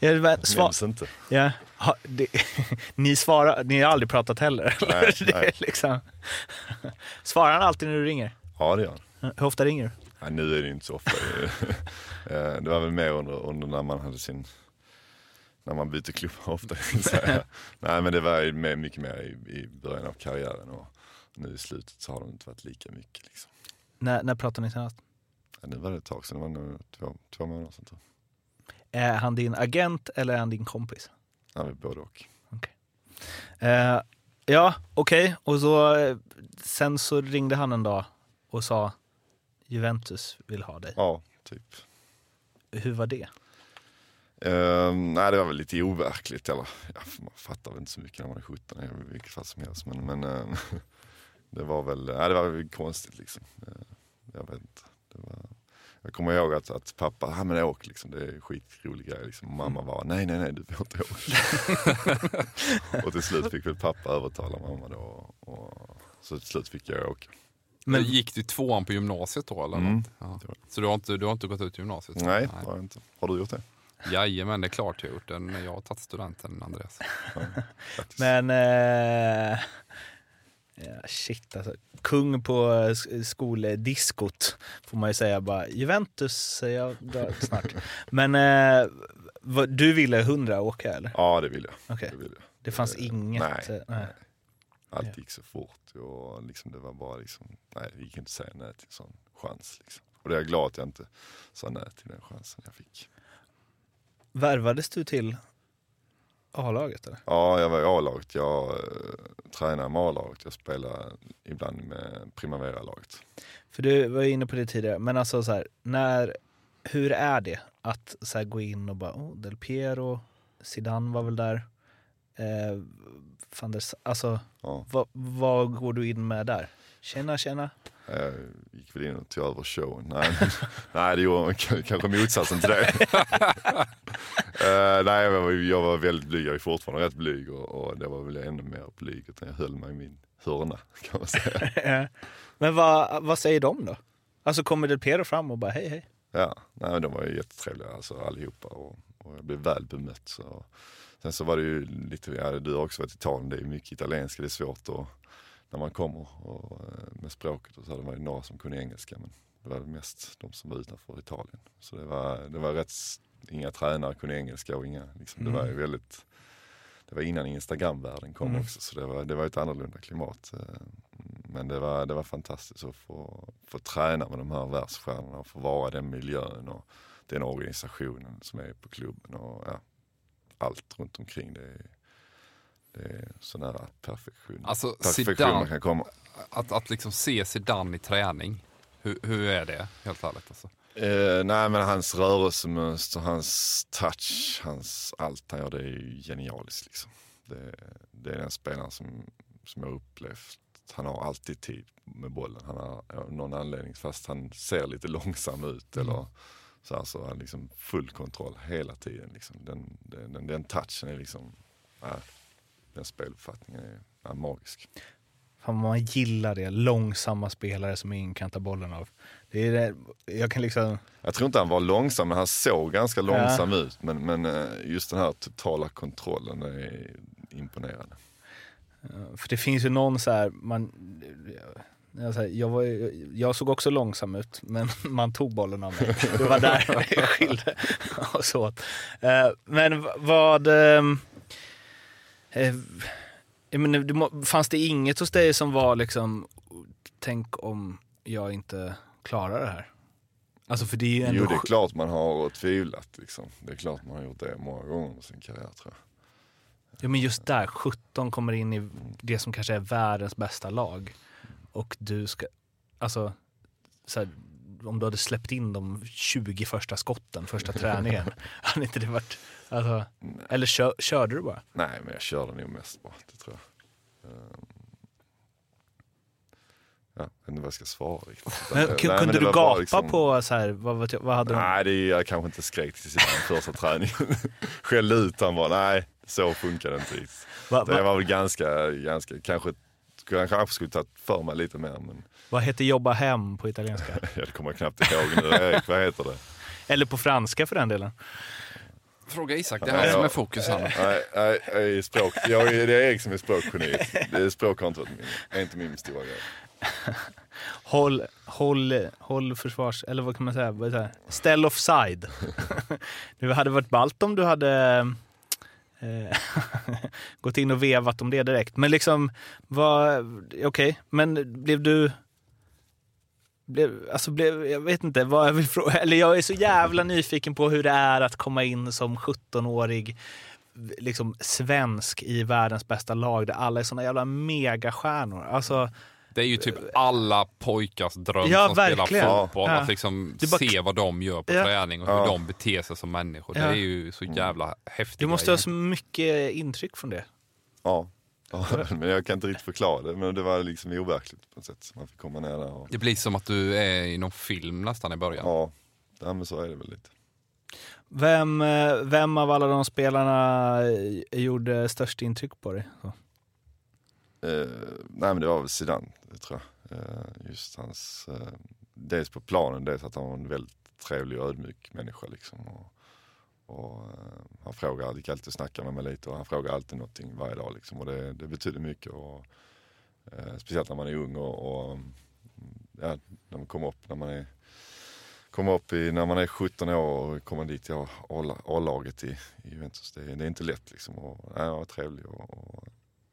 Ja, det var- sva, nämns inte. Ja, ha, det, ni svarar, ni har aldrig pratat heller? eller? Nej, nej. liksom, svarar han alltid när du ringer? Ja det gör han. Hur ofta ringer du? Ja, nu är det inte så ofta. Eh, det var väl mer under, under när man hade sin, när man byter klubb ofta. Nej men det var mer, mycket mer i, i början av karriären och nu i slutet så har det inte varit lika mycket. Liksom. När, när pratar ni senast? Ja, nu var det ett tag sedan, det var nog två, två månader sedan. tror Är han din agent eller är han din kompis? Ja, vi både och. Eh, ja, okej. Och så, eh, sen så ringde han en dag och sa Juventus vill ha dig. Ja, typ. Hur var det? Uh, nej det var väl lite overkligt, eller ja, man fattar väl inte så mycket när man är 17 i vilket fall som helst. Men, men eh, det var väl, nej, det var väl konstigt liksom. Eh, jag vet inte. Det var, jag kommer ihåg att, att pappa, ja men åk liksom, det är skitrolig grej liksom. Och mamma var, nej nej nej du får inte åka. och till slut fick väl pappa övertala mamma då. Och, så till slut fick jag åka. Men- gick du tvåan på gymnasiet då eller? Mm, något? Ja. Så du har, inte, du har inte gått ut gymnasiet? Nej, det har jag inte. Har du gjort det? Jajamän, det är klart jag har gjort det. Men Jag har tagit studenten, Andreas. Men... Eh, ja, shit alltså. Kung på sk- skoldiskot får man ju säga bara. Juventus säger jag drar snart. Men eh, vad, du ville 100 åka eller? Ja det vill jag. Okej. Det vill jag. Det fanns Eh, inget? nej, eh, nej. Allt Ja. gick så fort och liksom det var bara liksom, nej det gick inte att säga nej till en sån chans. Liksom. Och det är jag glad att jag inte sa nej till den chansen jag fick. Värvades du till A-laget eller? Ja, jag var i A-laget, jag uh, tränade med A-laget, jag spelade ibland med Primavera-laget. För du var ju inne på det tidigare, men alltså så här, när, hur är det att så här, gå in och bara, oh, Del Piero, Zidane var väl där. Eh, van der, alltså, Ja, vad, vad går du in med där? Tjena, tjena. Jag gick väl in och tog över showen. Nej, nej det gjorde kanske motsatsen till det. Eh, nej, jag var, jag var väldigt blyg, jag är fortfarande rätt blyg och, och det var väl ännu mer blyg utan jag höll mig i min hörna kan man säga. men vad, vad säger de då? Alltså kommer Del Piero fram och bara, hej hej. Ja, nej, de var ju jättetrevliga alltså, allihopa och, och jag blev väl bemött. Så, Sen så var det ju lite, ja, du har också varit i Italien, det är mycket italienska, det är svårt och när man kommer och, eh, med språket och så det var det några som kunde engelska men det var mest de som var utanför Italien. Så det var, det var rätt, inga tränare kunde engelska och inga, liksom, det var ju väldigt det var innan Instagramvärlden kom Mm. också så det var, det var ett annorlunda klimat. eh, Men det var, det var fantastiskt att få, få träna med de här världsstjärnorna och få vara i den miljön och den organisationen som är på klubben och ja, allt runt omkring. Det är, det är så nära perfektion, Alltså perfektion man Zidane, kan komma. att, att liksom se Zidane i träning, hur, hur är det helt ärligt? Alltså? Eh, nej men hans rörelsemönster, hans touch, hans allt han gör det är ju genialiskt liksom. Det, det är den spelaren som, som jag upplevt, han har alltid tid med bollen. Han har av någon anledning, fast han ser lite långsam ut eller så, här, så har han liksom full kontroll hela tiden. Liksom. Den, den, den, den touchen är liksom, ja, den speluppfattningen är, är magisk. Fan man gillar det, långsamma spelare som ingen kan ta bollen av. Det är det, jag kan liksom, Jag tror inte han var långsam, men han såg ganska långsam ut. Men, men eh, just den här totala kontrollen är imponerande. för det finns ju någon så här, man, jag, jag, var, jag såg också långsam ut, men man tog bollen av mig. Det var där det skilde oss åt. Eh, Men vad... eh, menar, det fanns det inget hos dig som var liksom, tänk om jag inte klarar det här? Alltså för det är ju ändå... Jo, det är klart man har tvivlat. Liksom. Det är klart man har gjort det många gånger under sin karriär tror jag. Ja men just där, 17 kommer in i det som kanske är världens bästa lag. Och du ska, alltså, så här, om du hade släppt in de 20 första skotten första träningen, hade inte det varit, alltså, eller kör, körde du bara? Nej, men jag körde nog mest bara, det tror jag. Ehm, Ja, jag vet inte vad jag ska svara riktigt. Men, Nej, kunde det du gapa liksom- på så här, vad, vad, vad hade du? Nej, det jag kanske inte skrek till sin första träning. Skällde ut han bara, nej, så funkar det inte riktigt. Va, Det va, var väl ganska, ganska kanske, jag kanske skulle tagit för mig lite mer men vad heter jobba hem på italienska? jag kommer knappt ihåg nu. Erik, vad heter det? eller på franska för den delen. Fråga Isak, det är han som är fokus här. Nej, nej, jag är språk, jag är, det är Erik som är språkgeniet. Det är språk har inte varit min, är inte min stora grej. Håll, håll, håll försvars... Eller vad kan man säga? Ställ offside. det hade varit ballt om du hade eh, gått in och vevat om det direkt. Men liksom. Okej, men blev du... Blev, alltså blev, jag vet inte, vad jag vill fråga, eller jag är så jävla nyfiken på hur det är att komma in som 17-årig liksom svensk i världens bästa lag där alla är såna jävla megastjärnor. Alltså, Det är ju typ alla pojkars dröm Ja, som verkligen. spelar fotboll. Ja. Att liksom bara- se vad de gör på Ja. träning och hur Ja. de beter sig som människor. Det är ju så jävla häftigt. du måste ha så mycket intryck från det. Ja. Ja, men jag kan inte riktigt förklara det. Men det var liksom overkligt på något sätt. Man fick komma ner där och Det blir som att du är i någon film nästan i början. ja, ja men så är det väl lite. Vem, eh, vem av alla de spelarna eh, gjorde störst intryck på dig? Så. Eh, nej men det var väl Zidane, det tror jag. Eh, just hans, eh, dels på planen, dels att han var en väldigt trevlig och ödmjuk människa liksom. Och, och eh, han frågar, gick alltid och snackade med mig lite och han frågar alltid någonting varje dag liksom. Och det, det betyder mycket. Och, eh, speciellt när man är ung och, och ja, när man kommer upp, när man är Komma upp i, när man är 17 år och kommer dit till A-laget i, i Juventus. Det, det är inte lätt liksom. Och, ja, han var trevlig och, och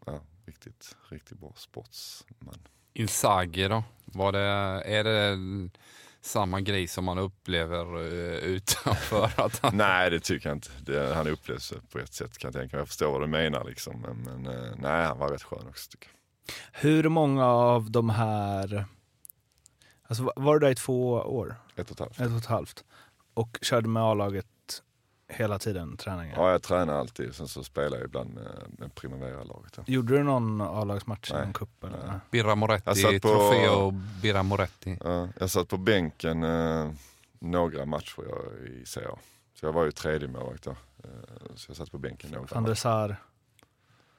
ja, riktigt, riktigt bra sportsman. Inzaghi då? Var det, är det samma grej som man upplever uh, utanför? Att han, nej det tycker jag inte. Det, han upplevs på ett sätt kan jag tänka mig. Jag förstår vad du menar liksom. Men, men eh, nej han var rätt skön också tycker jag. Hur många av de här... Alltså var- var du där i två år? Ett och ett halvt. Ett och ett halvt? Och körde med A-laget hela tiden, träningen? Ja jag tränar alltid. Sen så spelar jag ibland med, med Primavera-laget. Ja. Gjorde du någon A-lagsmatch någon cup? Birra Jag Moretti, satt på- Trofeo Birra Moretti. Ja, jag satt på bänken eh, några matcher jag, i CA. Så jag var ju tredje målvakt då. Eh, så jag satt på bänken några Van der matcher. Sar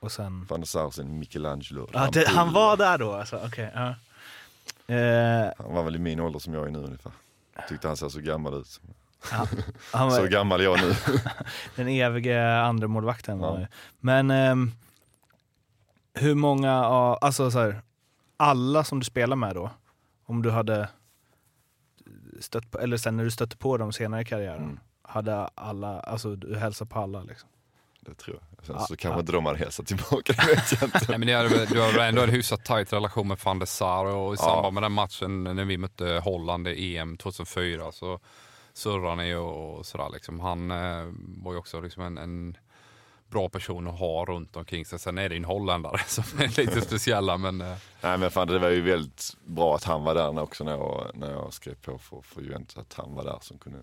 och sen... Van der Sar och sen Michelangelo. Ja, det, han var där då alltså? Okej. ja. Eh, Han var väl i min ålder som jag är nu ungefär. Tyckte han såg så gammal ut. Ja, han Så var gammal jag nu. den evige andra målvakten var Ja. Men ehm, hur många av, alltså så här, alla som du spelar med då, om du hade stött på, eller sen när du stötte på dem senare i karriären, Mm. hade alla, alltså du hälsar på alla liksom? Det tror jag. Sen Ja, så kanske ja. inte de hade hälsat tillbaka, det vet jag inte. Nej, men är, du har ändå en hyfsat tajt relation med van der Sar och i Ja. samband med den matchen när vi mötte Holland i EM 2004 så surrade ni och sådär liksom. Han eh, var ju också liksom en, en bra person att ha runt omkring sig. Sen är det ju en holländare som är lite speciella men eh, Nej men fan det var ju väldigt bra att han var där också när jag, när jag skrev på för, för Juventus. Att han var där som kunde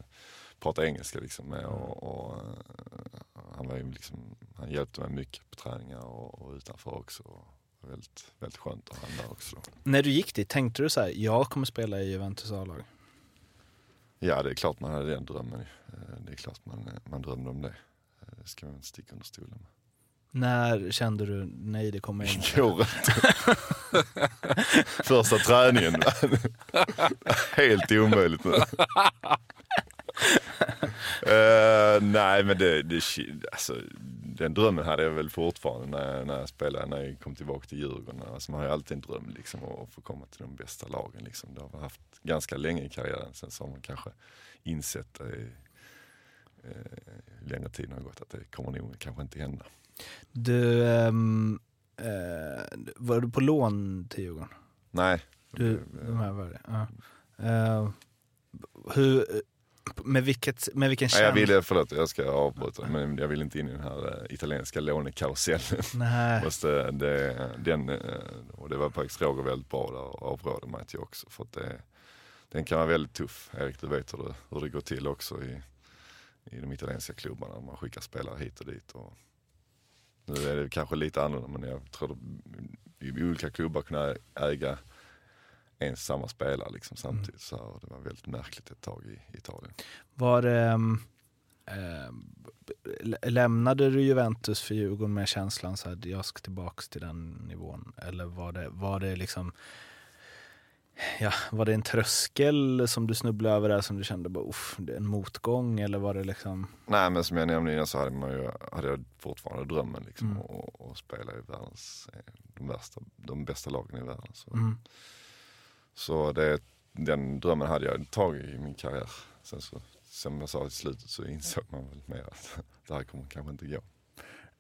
prata engelska liksom med och, och eh, han var ju liksom, han hjälpte mig mycket på träningar och, och utanför också. Väldigt, väldigt skönt att ha han där också. När du gick dit, tänkte du så här, jag kommer spela i Juventus A-lag? Ja det är klart man hade den drömmen. Eh, Det är klart man, man drömde om det. Eh, Det ska man inte sticka under stolen med. När kände du, nej det kommer jag inte? Går inte. Första träningen. Helt omöjligt nu. Eh, nej men det, det, alltså, den drömmen hade jag väl fortfarande när, jag- när jag spelade, när jag kom tillbaka till Djurgården. Alltså, man har ju alltid en dröm liksom att få komma till de bästa lagen. Liksom. Det har man haft ganska länge i karriären. Sen så har man kanske insett det i, eh, längre tiden har gått att det kommer nog kanske inte hända. Du, ehm, eh, var du på lån till Djurgården? Nej. Du, de här var det. Ja. Eh, hur, med, vilket, med vilken Nej, jag känsla? ville, förlåt jag ska avbryta, men jag vill inte in i den här eh, italienska lånekarusellen. Nej. Fast det, den, eh, och det var Pax Roger väldigt bra där och avrådde mig till också. För det, den kan vara väldigt tuff. Erik, du vet hur det, hur det går till också i, i de italienska klubbarna. Man skickar spelare hit och dit. Och, nu är det kanske lite annorlunda, men jag tror att i olika klubbar kunna äga en samma spelare liksom samtidigt. Så här, och det var väldigt märkligt ett tag i Italien. Var ehm, lä- lämnade du Juventus för Djurgården med känslan så att jag ska tillbaks till den nivån? Eller var det, var det liksom Ja, var det en tröskel som du snubblade över där som du kände bara, uff, det är en motgång eller var det liksom? Nej men som jag nämnde innan så hade, man ju, hade jag fortfarande drömmen liksom Mm. att att spela i världens, eh, de, värsta, de bästa lagen i världen. Så, Mm. Så det, den drömmen hade jag ett tag i min karriär. Sen så, som jag sa i slutet så insåg man väl mer att det här kommer kanske inte gå.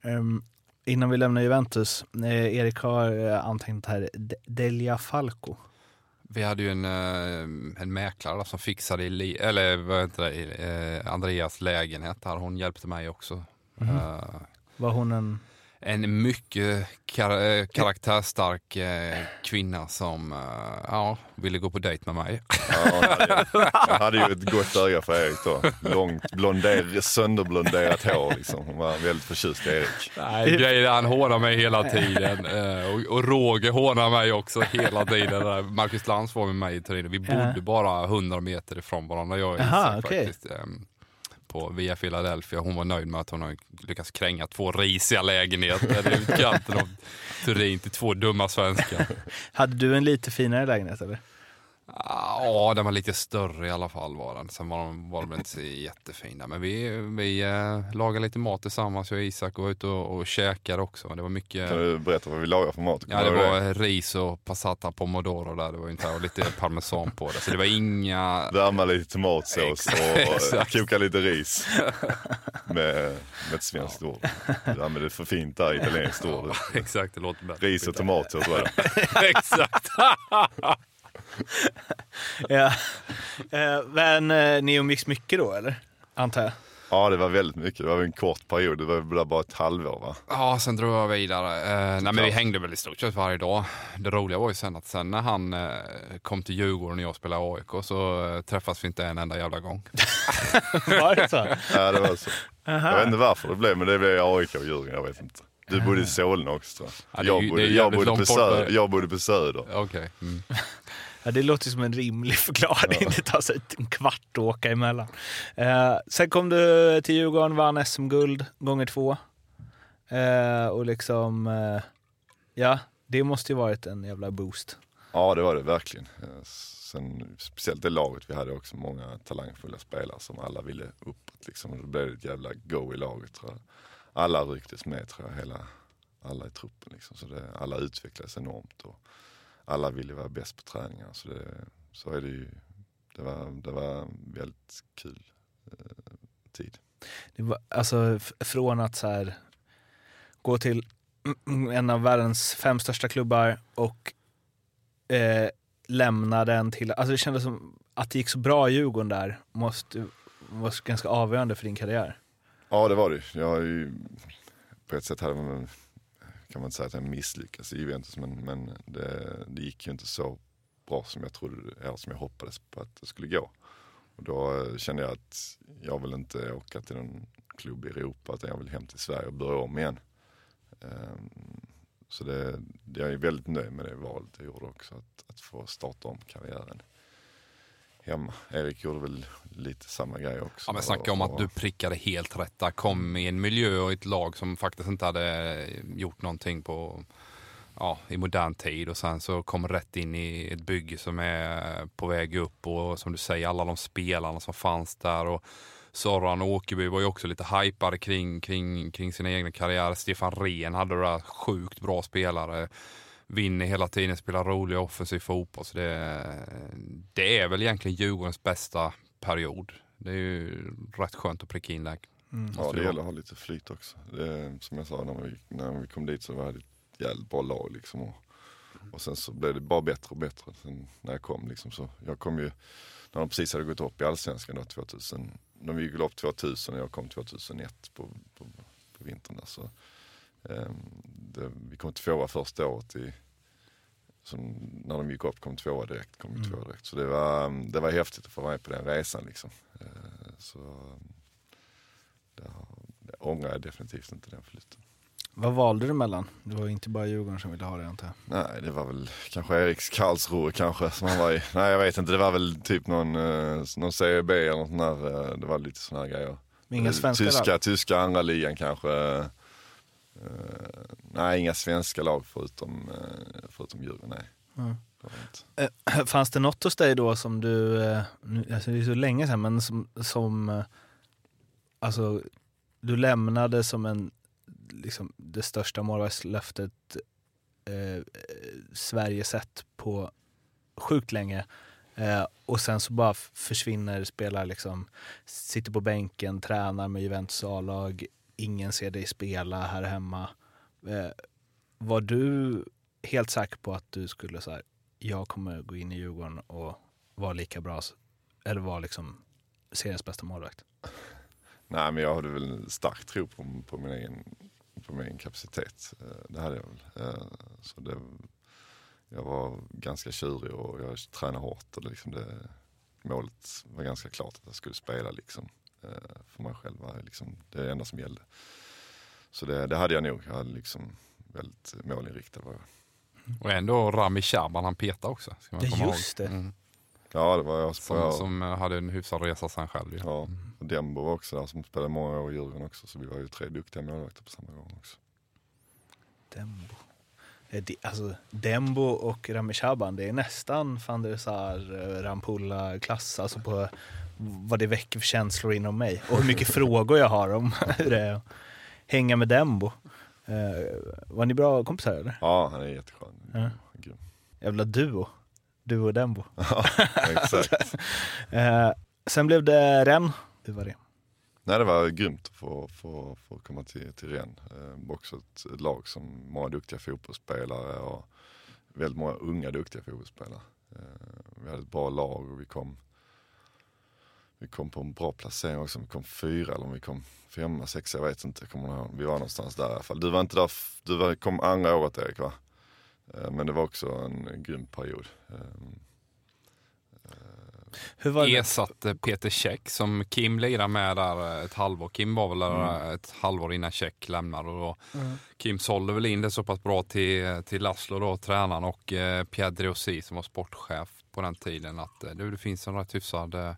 Ehm, innan vi lämnar Juventus, eh, Erik har eh, antecknat här, De- Delia Falco. vi hade ju en, eh, en mäklare där som fixade i, eller, vad heter det, i, eh, Andreas lägenhet här. Hon hjälpte mig också. Mhm. Eh, Var hon en... en mycket kar- eh, karaktärstark eh, kvinna som eh, ja, ville gå på dejt med mig. Ja, jag, hade, jag hade ju ett gott öga för Erik då. Långt blonder, sönderblonderat hår liksom. Hon var väldigt förtjust i Erik. Nej, grejen han hånar mig hela tiden. Eh, och, och Roger hånar mig också hela tiden. Marcus Lantz var med mig i Turin. Vi bodde bara 100 meter ifrån varandra, jag och Aha, Isak okej. faktiskt. På via Philadelphia. Hon var nöjd med att hon har lyckats kränga två risiga lägenheter i utkanten av Turin till två dumma svenskar. Hade du en lite finare lägenhet eller? Ja, den var lite större i alla fall var den. Sen var de, var de inte så jättefina. Men vi, vi eh, lagade lite mat tillsammans, jag och Isak och var ute och, och käkade också. Det var mycket... Kan du berätta vad vi lagar för mat? Ja, det var ris och passata pomodoro där. Det var inte, och lite parmesan på det. Så det var inga... Värma lite tomatsås och koka lite ris. Med, med ett svenskt ord. Du använde för fint där, italienskt ord. Exakt, det låter bättre. Ris och tomatsås var det. Exakt. Ja. Eh, men eh, ni umgicks mycket då eller? Antar jag. Ja, det var väldigt mycket. Det var en kort period. Det var bara ett halvår va? Ja, sen drog jag vidare. Eh, nej, men vi hängde väl i stort sett varje dag. Det roliga var ju sen att sen när han eh, kom till Djurgården och jag spelade AIK så eh, träffas vi inte en enda jävla gång. Var det så? Ja, det var så. Aha. Jag vet inte varför det blev, men det blev AIK och Djurgården. Jag vet inte. Du bodde i Solna också tror Ja, jag. det är ju- Jag bodde, jag, bodde på söder, jag bodde på Söder. Okej. Mm. Ja, det låter som en rimlig förklaring. Det tar sig en kvart att åka emellan. Eh, sen kom du till Djurgården, vann SM-guld gånger två. Eh, och liksom, eh, ja, det måste ju varit en jävla boost. Ja det var det verkligen. Eh, Sen, speciellt det laget, vi hade också många talangfulla spelare som alla ville uppåt. Liksom. Då blev det ett jävla go i laget tror jag. Alla rycktes med tror jag, hela, alla i truppen. Liksom. Så det, alla utvecklades enormt och alla ville vara bäst på träningar. Så, det, så är det ju. Det var, det var en väldigt kul eh, tid. Det var, alltså från att så här, gå till en av världens fem största klubbar och eh, lämna den till, alltså det kändes som att det gick så bra i Djurgården där, måste var ganska avgörande för din karriär. Ja det var det. Jag har ju, på ett sätt hade man, kan man inte säga att jag misslyckades? i Juventus men, men det, det gick ju inte så bra som jag trodde, eller som jag hoppades på att det skulle gå. Och då eh, kände jag att jag vill inte åka till någon klubb i Europa utan jag vill hem till Sverige och börja om igen. Ehm, så det, jag är väldigt nöjd med det valet jag gjorde också, att, att få starta om karriären hemma. Erik gjorde väl lite samma grej också. Ja, men snacka om att du prickade helt rätt där. Kom i en miljö och ett lag som faktiskt inte hade gjort någonting på, ja, i modern tid och sen så kom rätt in i ett bygge som är på väg upp och som du säger alla de spelarna som fanns där och Soran Åkerby var ju också lite hypade kring, kring, kring sina egna karriärer. Stefan Rehn hade det där sjukt bra spelare. Vinner hela tiden, spelar rolig offensiv fotboll. Så det, det är väl egentligen Djurgårdens bästa period. Det är ju rätt skönt att pricka in där. Ja det gäller att ha lite flyt också. Det, som jag sa när vi, när vi kom dit så var det ett jävligt bra lag liksom. Och, och sen så blev det bara bättre och bättre sen när jag kom liksom. Så jag kom ju, när de precis hade gått upp i Allsvenskan då 2000. De gick upp 2000 och jag kom 2001 på, på, på vintern där. Så, det, vi kom tvåa första året i, som, när de gick upp kom tvåa direkt. Kom vi tvåa direkt. Så det var, det var häftigt att få vara med på den resan liksom. Eh, så det, det ångrar jag definitivt inte den flytten. Vad valde du mellan? Det var inte bara Djurgården som ville ha det antar jag. Nej, det var väl kanske Eriks Karlsruhe kanske som han var i. Nej, jag vet inte. Det var väl typ någon, eh, någon CB eller något sånt där. eh, Det var lite sådana grejer. Men inga Eh, svenska tyska, tyska andra ligan kanske. Eh, nej, inga svenska lag förutom, eh, förutom Djurgården. Nej. Mm. Eh, Fanns det något hos dig då som du, nu, alltså det är så länge sedan, men som, som alltså, du lämnade som en, liksom, det största målvaktslöftet eh, Sverige sett på sjukt länge. Eh, och sen så bara försvinner spelare, liksom, sitter på bänken, tränar med Juventus A-lag, ingen ser dig spela här hemma. Eh, var du helt säker på att du skulle så här, jag kommer gå in i Djurgården och vara lika bra, eller vara liksom seriens bästa målvakt? Nej, men jag hade väl en stark tro på, på, min, egen, på min egen kapacitet. Eh, Det hade jag väl. Eh, Så det, jag var ganska tjurig och jag tränade hårt. Och det, liksom det, målet var ganska klart att jag skulle spela liksom, eh, för mig själv. var liksom det enda som gällde. Så det, det hade jag nog. Jag hade liksom väldigt målinriktad var jag. Och ändå Rami Shaban han petade också. Ska man Ja, komma ihåg. just det. Mm. Ja, det var jag. Som, jag som eh, hade en hyfsad resa sen själv. ju. ja, och Dembo var också där som spelade många år i Djurgården också. Så vi var ju tre duktiga målvakter på samma gång också. Dembo. Eh, det- Alltså, Dembo och Rami Shaban, det är nästan van der Sar, eh, Rampulla-klass. Alltså på vad det väcker för känslor inom mig. Och hur mycket frågor jag har om hur det är att hänga med Dembo. Eh, var ni bra kompisar eller? Ja, han är jätteskön. Ja. Jävla duo. Du och Dembo. Ja, exakt. Eh, sen blev det Ren. Hur var det? Nej, det var grymt att få, få, få komma till, till Rennes. Eh, också ett, ett lag som många duktiga fotbollsspelare och väldigt många unga duktiga fotbollsspelare. Eh, vi hade ett bra lag och vi kom, vi kom på en bra placering också. Vi kom fyra eller om vi kom femma, sexa, jag vet inte. Jag kommer ihåg. Vi var någonstans där i alla fall. Du var inte där, du var, kom andra året Erik va? Eh, men det var också en, grym period. Eh, Hur var det? Ersatte Peter Käck som Kim lirade med där ett halvår. Kim var väl där Mm. ett halvår innan Käck lämnade. Och då Mm. Kim sålde väl in det så pass bra till, till Laszlo då, tränaren och eh, Pierre Drossi som var sportchef på den tiden att eh, du, det finns en rätt hyfsad eh,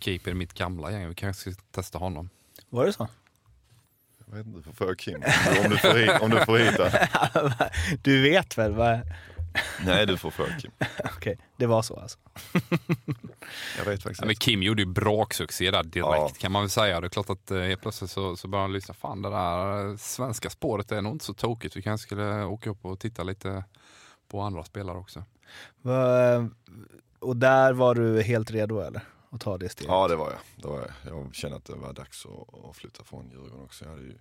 keeper i mitt gamla gäng. Vi kanske ska testa honom. Var det så? jag vet inte, får jag Kim? Om du får hit, om du får hit du vet väl? Vad... Nej, du får fråga Kim. Okej, det var så alltså. Jag vet faktiskt Ja, men. Kim gjorde ju braksuccé där direkt Ja. kan man väl säga. Det är klart att eh, helt plötsligt så, så började han lyssna. Fan det där svenska spåret är nog inte så tokigt. Vi kanske skulle åka upp och titta lite på andra spelare också. Och där var du helt redo eller? Att ta det steget? Ja, det var jag. Det var jag. jag kände att det var dags att, att flytta från Djurgården också. Jag hade ju,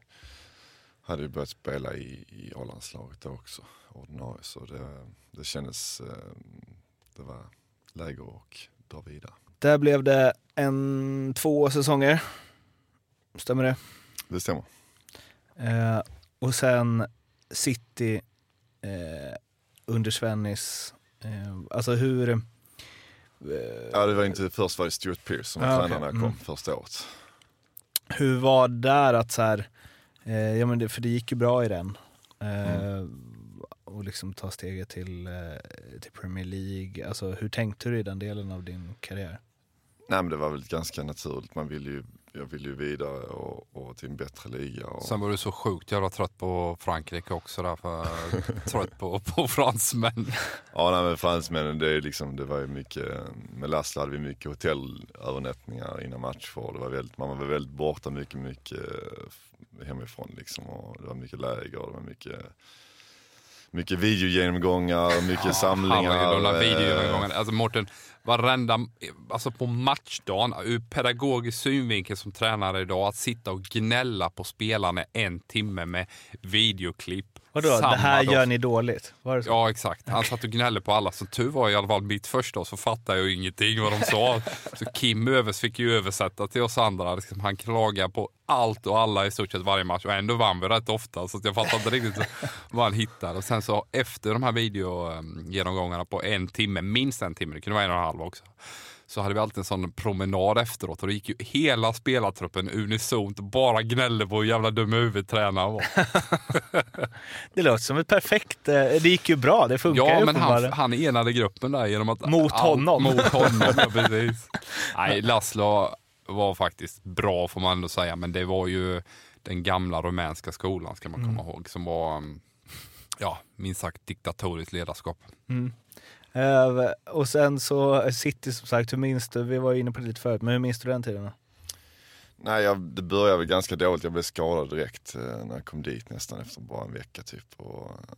hade ju börjat spela i, i A-landslaget då också, ordinarie. Så det, det kändes, eh, det var läge att dra vidare. Där blev det en, två säsonger. Stämmer det? Det stämmer. Eh, och sen City eh, under Svennis. Eh, alltså hur... Eh, Ja, det var inte, först var det Stuart Pearce som var Ja, tränare när jag kom Mm. första året. Hur var det där att så här, eh, ja men det, för det gick ju bra i den. Eh, Mm. Och liksom ta steget till, eh, till Premier League. Alltså hur tänkte du i den delen av din karriär? Nej men det var väl ganska naturligt. Man vill ju, jag ville ju vidare och, och till en bättre liga. Och, Sen var du så sjukt jävla trött på Frankrike också därför trött på, på fransmän. Ja, nej, men fransmännen, det, är liksom, det var ju mycket, med Laszlo hade vi mycket hotellövernattningar innan matcher. Det var väldigt, man var väldigt borta mycket, mycket eh, hemifrån liksom. Och det var mycket läger och det var mycket, mycket videogenomgångar, mycket samlingar. Herregud, de där eh, videogenomgångarna. Alltså Mårten, varenda, alltså på matchdagen, ur pedagogisk synvinkel som tränare idag, att sitta och gnälla på spelarna en timme med videoklipp. Vadå, det här gör ni dåligt? Ja exakt, han satt och gnällde på alla. Som tur var i alla fall mitt första år så fattade jag ingenting vad de sa. Så Kim Övers fick ju översätta till oss andra. Liksom, han klagade på allt och alla i stort sett varje match och ändå vann vi rätt ofta. Så jag fattade inte riktigt vad han hittade. Och sen så efter de här videogenomgångarna på en timme, minst en timme, det kunde vara en och en halv också. Så hade vi alltid en sån promenad efteråt och då gick ju hela spelartruppen unisont och bara gnällde på hur jävla dum huvudtränaren var. Det låter som ett perfekt... Eh, det gick ju bra, det funkar Ja, men han, han enade gruppen där genom att... Mot honom. Mot honom, ja, precis. Nej, Laszlo var faktiskt bra får man ändå säga, men det var ju den gamla rumänska skolan ska man komma Mm. ihåg, som var, mm, ja, minst sagt diktatoriskt ledarskap. Mm. Eh, och sen så City som sagt, hur minns du? Vi var inne på det lite förut, men hur minns du den tiden? Då? Nej, jag, det började väl ganska dåligt. Jag blev skadad direkt eh, när jag kom dit nästan efter bara en vecka typ. Och, eh,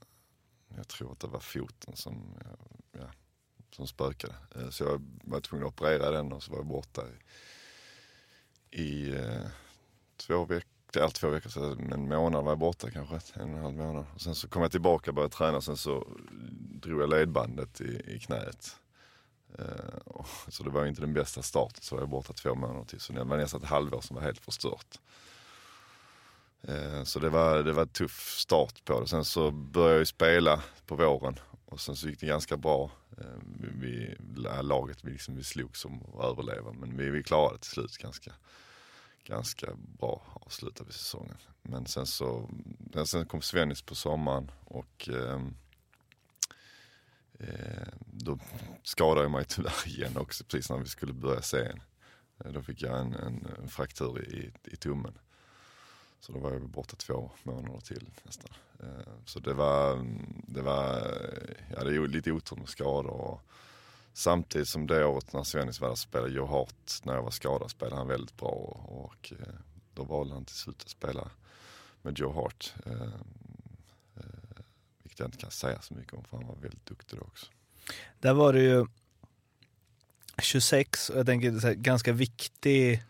jag tror att det var foten som, eh, ja, som spökade. Eh, så jag var tvungen att operera den och så var jag borta i, i eh, två veckor. allt två veckor, så en månad var jag borta kanske, en och en halv månad. Och sen så kom jag tillbaka och började träna, sen så drog jag ledbandet i, i knät. Uh, så det var inte den bästa starten, så var jag borta två månader till. Så det var nästan ett halvår som var helt förstört. Eh, så det var, det var en tuff start på det. Sen så började jag spela på våren och sen så gick det ganska bra. Eh, vi, laget vi, liksom, vi slogs om att överleva men vi, vi klarade det till slut ganska, ganska bra avslutade vi säsongen. Men sen så, sen kom Svennis på sommaren och ehm, Eh, då skadade jag mig tyvärr igen också precis när vi skulle börja serien. Eh, då fick jag en, en, en fraktur i, i tummen. Så då var jag borta två månader till nästan. Eh, så det var, det var, jag hade lite otur med skador. Och samtidigt som det året när Svennis var där så spelade Joe Hart, när jag var skadad spelade han väldigt bra. Och, och eh, då valde han till slut att spela med Joe Hart. Eh, vilket jag inte kan säga så mycket om för han var väldigt duktig då också. Där var det ju 26, och jag tänker så här, ganska viktig,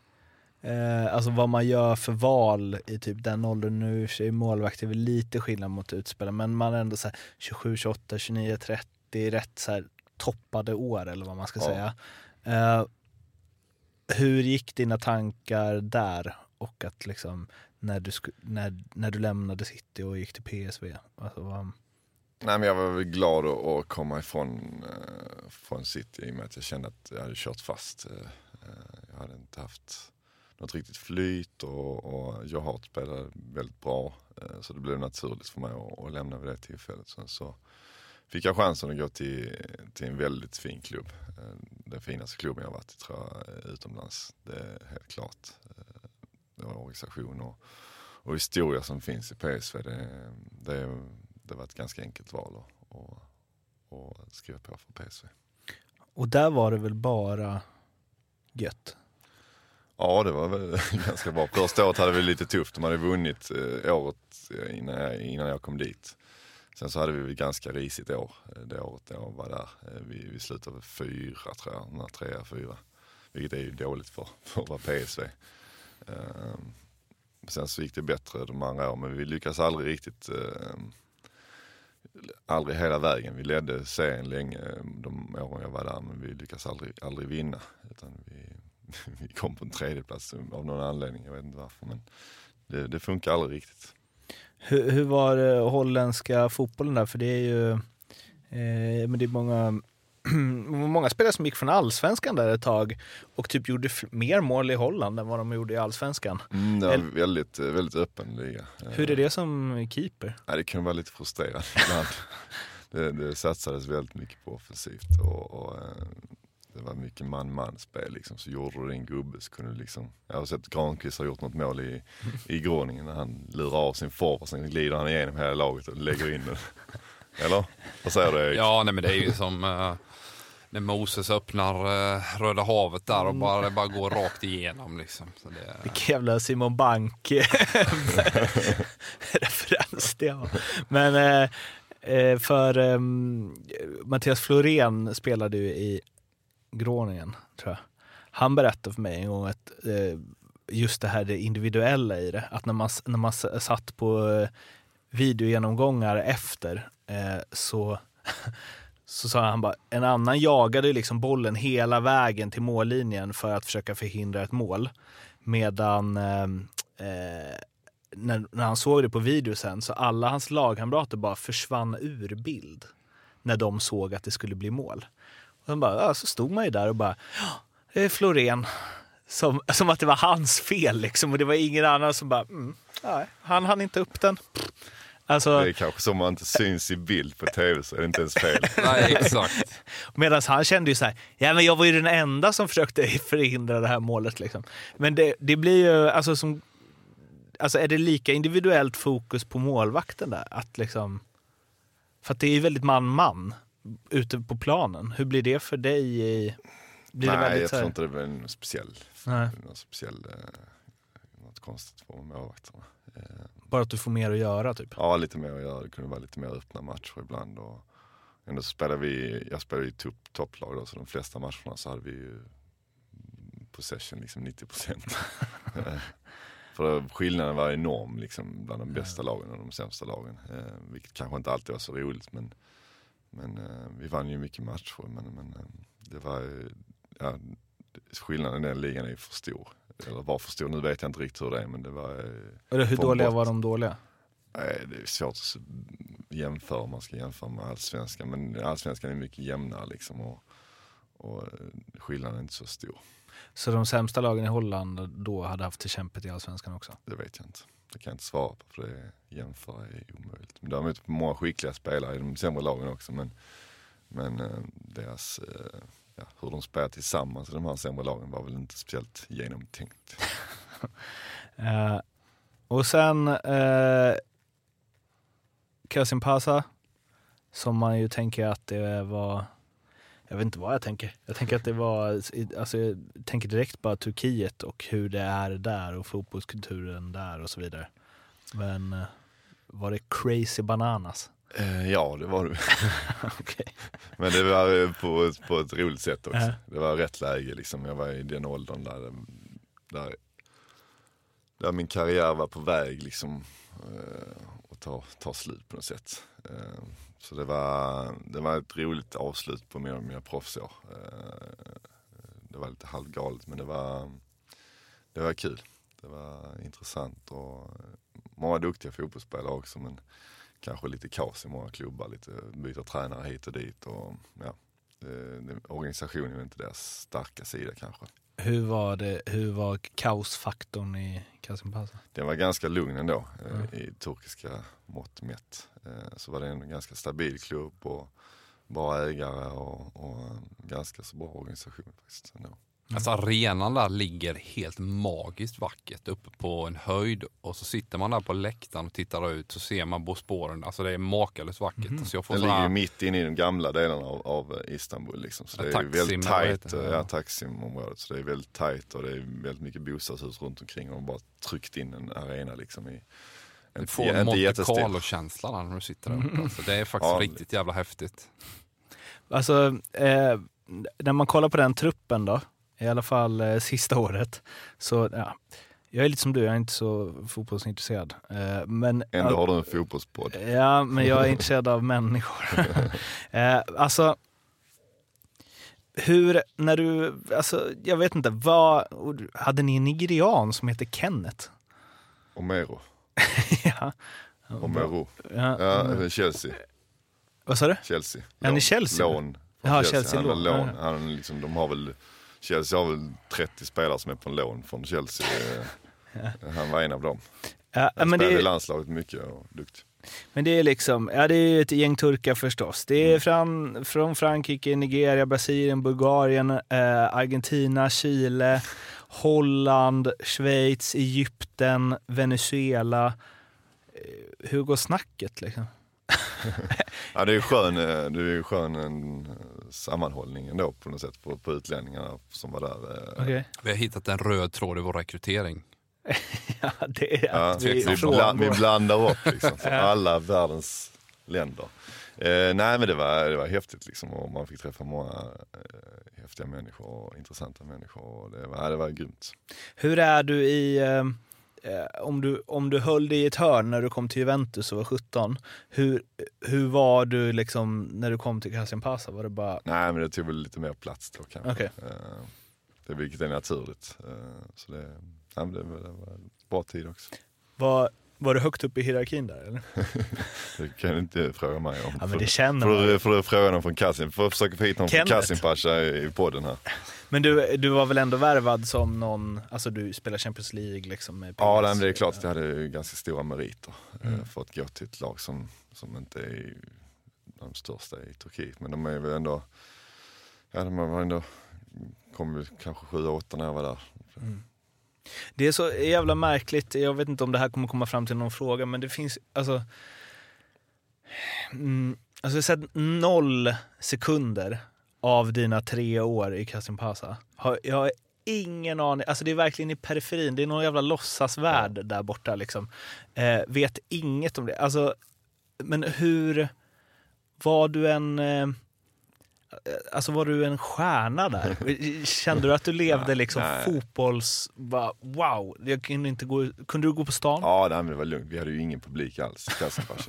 eh, alltså vad man gör för val i typ den åldern. Nu är väl lite skillnad mot utspelare, men man är ändå så här 27, 28, 29, 30, rätt så här toppade år eller vad man ska Ja. säga. Eh, hur gick dina tankar där? Och att liksom när du, när, när du lämnade City och gick till PSV? Alltså, vad, Nej men jag var väl glad att, komma ifrån eh, från City i och med att jag kände att jag hade kört fast. Eh, eh jag hade inte haft något riktigt flyt och, och jag har spelade väldigt bra. Eh, så det blev naturligt för mig att, att lämna vid det tillfället. Sen så fick jag chansen att gå till, till en väldigt fin klubb. Eh, den finaste klubben jag varit i tror jag eh, utomlands. Det är helt klart. Eh, det var organisation och, och historia som finns i PSV. Det, det, det var ett ganska enkelt val att, att, och skriva på för PSV. Och där var det väl bara gött? Ja, det var väl ganska bra. Första året hade vi lite tufft. De hade vunnit eh, året eh, innan jag, innan jag kom dit. Sen så hade vi ett ganska risigt år eh, det året jag var där. Vi, vi slutade fyra tror jag, trea, fyra. Vilket är ju dåligt för, för att vara PSV. Ehm, Sen så gick det bättre de andra åren men vi lyckades aldrig riktigt, ehm, aldrig hela vägen. Vi ledde serien länge de åren jag var där men vi lyckades aldrig, aldrig vinna. Utan vi, vi kom på en tredjeplats av någon anledning, jag vet inte varför. Men det, det funkar aldrig riktigt. Hur, hur var eh, holländska fotbollen där? För det är ju eh, men det är många, många spelare som gick från allsvenskan där ett tag och typ gjorde mer mål i Holland än vad de gjorde i allsvenskan. Mm, det var Eller- väldigt, eh, väldigt öppen liga. Hur är det som keeper? Ja, det kan vara lite frustrerande ibland. det, det satsades väldigt mycket på offensivt och, och eh, det var mycket man-man-spel liksom. Så gjorde du din gubbe så kunde du liksom, jag har sett Granqvist har gjort något mål i, i Groningen när han lurar av sin forward, sen glider han igenom hela laget och lägger in den. Eller? Vad säger du Erik? Ja, nej, men det är ju som eh, när Moses öppnar eh, Röda havet där och bara, det bara går rakt igenom. Liksom. Så det, Vilken jävla Simon Bank referens det var. Men eh, eh, för eh, Mattias Florén spelade ju i Groningen, tror jag. Han berättade för mig en gång att eh, just det här det individuella i det, att när man, när man satt på eh, videogenomgångar efter eh, så så sa han bara, en annan jagade liksom bollen hela vägen till mållinjen för att försöka förhindra ett mål. Medan eh, eh, när, när han såg det på video sen så alla hans lagkamrater bara försvann ur bild när de såg att det skulle bli mål. Och sen bara, ja, så stod man ju där och bara, ja, det är Florén. Som, som att det var hans fel liksom. Och det var ingen annan som bara, mm, nej, han hann inte upp den. Alltså, Det är kanske så man inte syns i bild på tv så är det inte ens fel. nej, exakt. Medan han kände ju så här, ja men jag var ju den enda som försökte förhindra det här målet. Liksom. Men det, det blir ju, alltså, som, alltså är det lika individuellt fokus på målvakten där? Att liksom, för att det är ju väldigt man-man ute på planen. Hur blir det för dig? I, blir det Nej, väldigt jag tror inte det blir något speciell, nej, något speciell, eh, något konstigt för målvakterna. Eh, bara att du får mer att göra typ? Ja, lite mer att göra. Det kunde vara lite mer öppna matcher ibland. Och ändå spelade vi, jag spelade i topp, topplag då, så de flesta matcherna så hade vi ju possession liksom 90 procent. För skillnaden var enorm liksom bland de bästa lagen och de sämsta lagen. Eh, vilket kanske inte alltid var så roligt men, men eh, vi vann ju mycket matcher. Men, men eh, det var ja, skillnaden i den ligan är ju för stor. Eller var för stor, nu vet jag inte riktigt hur det är men det var eh, Eller hur Få dåliga bort. var de dåliga? Nej, det är svårt att jämföra om man ska jämföra med allsvenskan. Men allsvenskan är mycket jämnare liksom och, och eh, skillnaden är inte så stor. Så de sämsta lagen i Holland då hade haft det kämpigt i Allsvenskan också? Det vet jag inte. Det kan jag inte svara på för det jämföra är omöjligt. Men däremot många skickliga spelare i de sämre lagen också. Men, men eh, deras, eh, ja, hur de spelar tillsammans i de här sämre lagen var väl inte speciellt genomtänkt. uh, och sen eh, uh, Kasim Pasa, som man ju tänker att det var, jag vet inte vad jag tänker. Jag tänker att det var, alltså jag tänker direkt bara Turkiet och hur det är där och fotbollskulturen där och så vidare. Men eh, var det crazy bananas? Eh, ja, det var det. Okej. Men det var eh, på, på ett roligt sätt också. Ja. Det var rätt läge liksom. Jag var i den åldern där, där, där min karriär var på väg liksom eh, att ta, ta slut på något sätt. Så det var, det var ett roligt avslut på mina, mina proffsår. Det var lite halvgalet men det var, det var kul. Det var intressant och många duktiga fotbollsspelare också men kanske lite kaos i många klubbar, lite byta tränare hit och dit. Och, ja, det, organisationen är inte deras starka sida kanske. Hur var det, hur var kaosfaktorn i Kasim Pasa? Den var ganska lugn ändå eh, Ja. i turkiska mått mätt. Eh, så var det en ganska stabil klubb och bra ägare och, och ganska så bra organisation faktiskt ändå. Alltså arenan där ligger helt magiskt vackert uppe på en höjd och så sitter man där på läktaren och tittar ut så ser man Bosporen. Alltså det är makalöst vackert. Mhm. Alltså jag får Den ligger ju här- mitt inne i de gamla delarna av, av Istanbul. Liksom. Så Ja, det är Taksim, väldigt tajt. Ja, Taksim-området. Så det är väldigt tajt och det är väldigt mycket bostadshus runt omkring. Och de bara tryckt in en arena liksom i... Du Inte, får inte Monte. Carlo-känsla när du sitter där uppe. Alltså det är faktiskt Ja. riktigt jävla häftigt. Alltså, eh, när man kollar på den truppen då, i alla fall eh, sista året, så ja, jag är lite som du, jag är inte så fotbollsintresserad. Eh, men, Ändå har du en fotbollspodd. Ja, men jag är intresserad av människor. eh, alltså, hur, när du, alltså jag vet inte, vad, hade ni en nigerian som heter Kenneth? Omero. ja. Omero. Ja. Ja, Chelsea. Vad sa du? Chelsea. Är ni Chelsea? Lån. från Jaha, Chelsea Han har lån. lån. Ja. Han liksom, de har väl, Chelsea har väl 30 spelare som är på en lån från Chelsea. Han var en av dem. Ja, Han men, spelade i det, landslaget mycket och duktig. men det är liksom, ja det är ju ett gäng turkar förstås. Det är fran, från Frankrike, Nigeria, Brasilien, Bulgarien, eh, Argentina, Chile, Holland, Schweiz, Egypten, Venezuela. Eh, Hur går snacket liksom? Ja, det är ju skön, eh, det är ju skön en, eh, sammanhållning ändå på något sätt på, på utlänningarna som var där. eh. Okej. Vi har hittat en röd tråd i vår rekrytering. Ja, det är Ja, att vi, vi, vi, frångår- bla, vi blandar upp liksom från alla världens länder. Eh, nej men det var, det var häftigt liksom och man fick träffa många eh, häftiga människor och intressanta människor. Och det, var, det var grymt. Hur är du i, eh, om, du, om du höll dig i ett hörn när du kom till Juventus och var 17, hur, hur var du liksom när du kom till Kasimpasa? Var det bara, Nej men det tog väl lite mer plats då kanske. Okej. Eh, det, vilket är naturligt. Eh, så det, nej, det, var, det var en bra tid också. var, var du högt upp i hierarkin där eller? Det kan du inte fråga mig om. Ja men För- det känner man. får du fråga någon från Kasim, får försöka få hit någon Kenneth. från Kasimpasha i, i podden här. Men du, du var väl ändå värvad som någon, alltså du spelar Champions League liksom med Ja, nej, det är klart att jag hade ganska stora meriter eh, Mm. för att gå till ett lag som, som inte är de största i Turkiet. Men de är väl ändå, ja de var ändå, kom väl kanske sju, åtta när jag var där. Mm. Det är så jävla märkligt, jag vet inte om det här kommer komma fram till någon fråga, men det finns alltså... Mm, alltså jag har sett noll sekunder av dina tre år i Kasimpasa. Jag har ingen aning, alltså det är verkligen i periferin, det är någon jävla låtsasvärld där borta liksom. Eh, vet inget om det. Alltså, men hur, var du en... Eh, Alltså var du en stjärna där? Kände du att du levde liksom nej. fotbolls... Bara, wow, jag kunde, inte gå, kunde du gå på stan? Ja, nej, men det var lugnt. Vi hade ju ingen publik alls.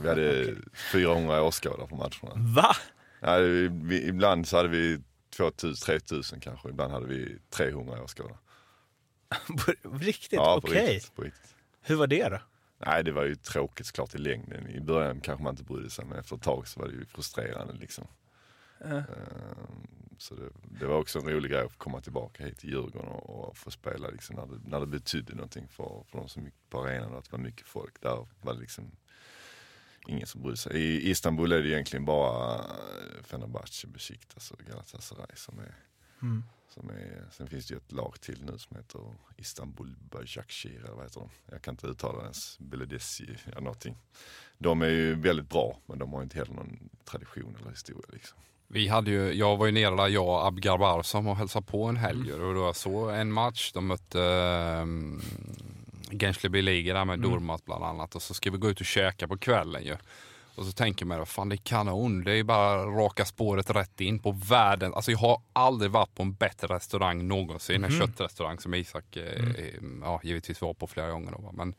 Vi hade 400 åskådare på matcherna. Va? Ja, vi, ibland så hade vi 2000-3000 kanske, ibland hade vi 300 åskådare. Riktigt? Ja, på Okej. riktigt, på riktigt. Hur var det då? Nej, det var ju tråkigt såklart i längden. I början kanske man inte brydde sig, men efter ett tag så var det ju frustrerande liksom. Ehm, Så det, det var också en rolig grej att komma tillbaka hit till Djurgården och, och få spela liksom när, det, när det betydde någonting för, för de som gick på arenan och att det var mycket folk. Där var det liksom ingen som brydde sig. I Istanbul är det egentligen bara eh, Fenerbahce, Besiktas och Galatasaray som är, Mm. som är, sen finns det ju ett lag till nu som heter Istanbul Başakşehir eller vad heter de? Jag kan inte uttala det ens, Beledesi eller någonting. De är ju väldigt bra men de har inte heller någon tradition eller historia liksom. Vi hade ju, jag var ju nere där, jag och Abgar Barsam och hälsade på en helg. Mm. Och då jag såg en match, de mötte um, Gençlebi Liga där med Mm. Durmaz bland annat. Och så ska vi gå ut och käka på kvällen ju. Och så tänker man, vad fan det är kanon. Det är bara raka spåret rätt in på världen. Alltså jag har aldrig varit på en bättre restaurang någonsin. En Mhm. köttrestaurang som Isak eh, Mm. eh, ja, givetvis var på flera gånger. Då. Men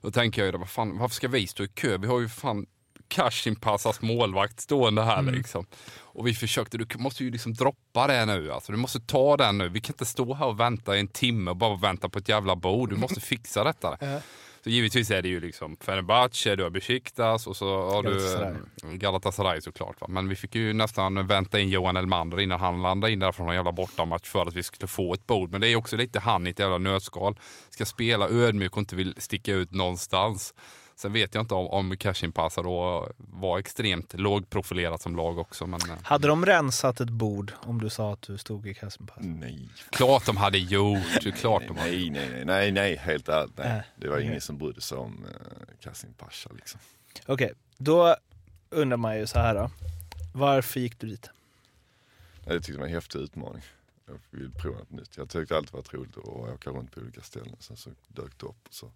då tänker jag ju, vad fan, varför ska vi stå i kö? Vi har ju fan Kashimpasas målvakt stående här Mm. liksom. Och vi försökte, du måste ju liksom droppa det nu. Alltså, du måste ta den nu. Vi kan inte stå här och vänta i en timme och bara vänta på ett jävla bord. Du måste fixa detta. Så givetvis är det ju liksom Fenerbahce, du har Besiktas och så har Galatasaray. du eh, Galatasaray såklart. Va? Men vi fick ju nästan vänta in Johan Elmander innan han landade in där från en jävla bortamatch för att vi skulle få ett bord. Men det är också lite han i ett jävla nötskal. Ska spela ödmjuk och inte vill sticka ut någonstans. Sen vet jag inte om, om Cashin Pasa då var extremt lågprofilerat som lag också. Men eh, Hade de rensat ett bord om du sa att du stod i Kassenpass? Nej. klart de hade gjort. det är Klart de hade. Nej, nej, nej, nej, nej, helt ärligt. Nej. Äh, Det var okej. ingen som brydde sig om uh, Kasim Pasha liksom. Okej, då undrar man ju så här då. Varför gick du dit? Nej, det tyckte jag var en häftig utmaning. Jag ville prova något nytt. Jag tyckte alltid varit roligt att åka runt på olika ställen. Sen så dök det upp och så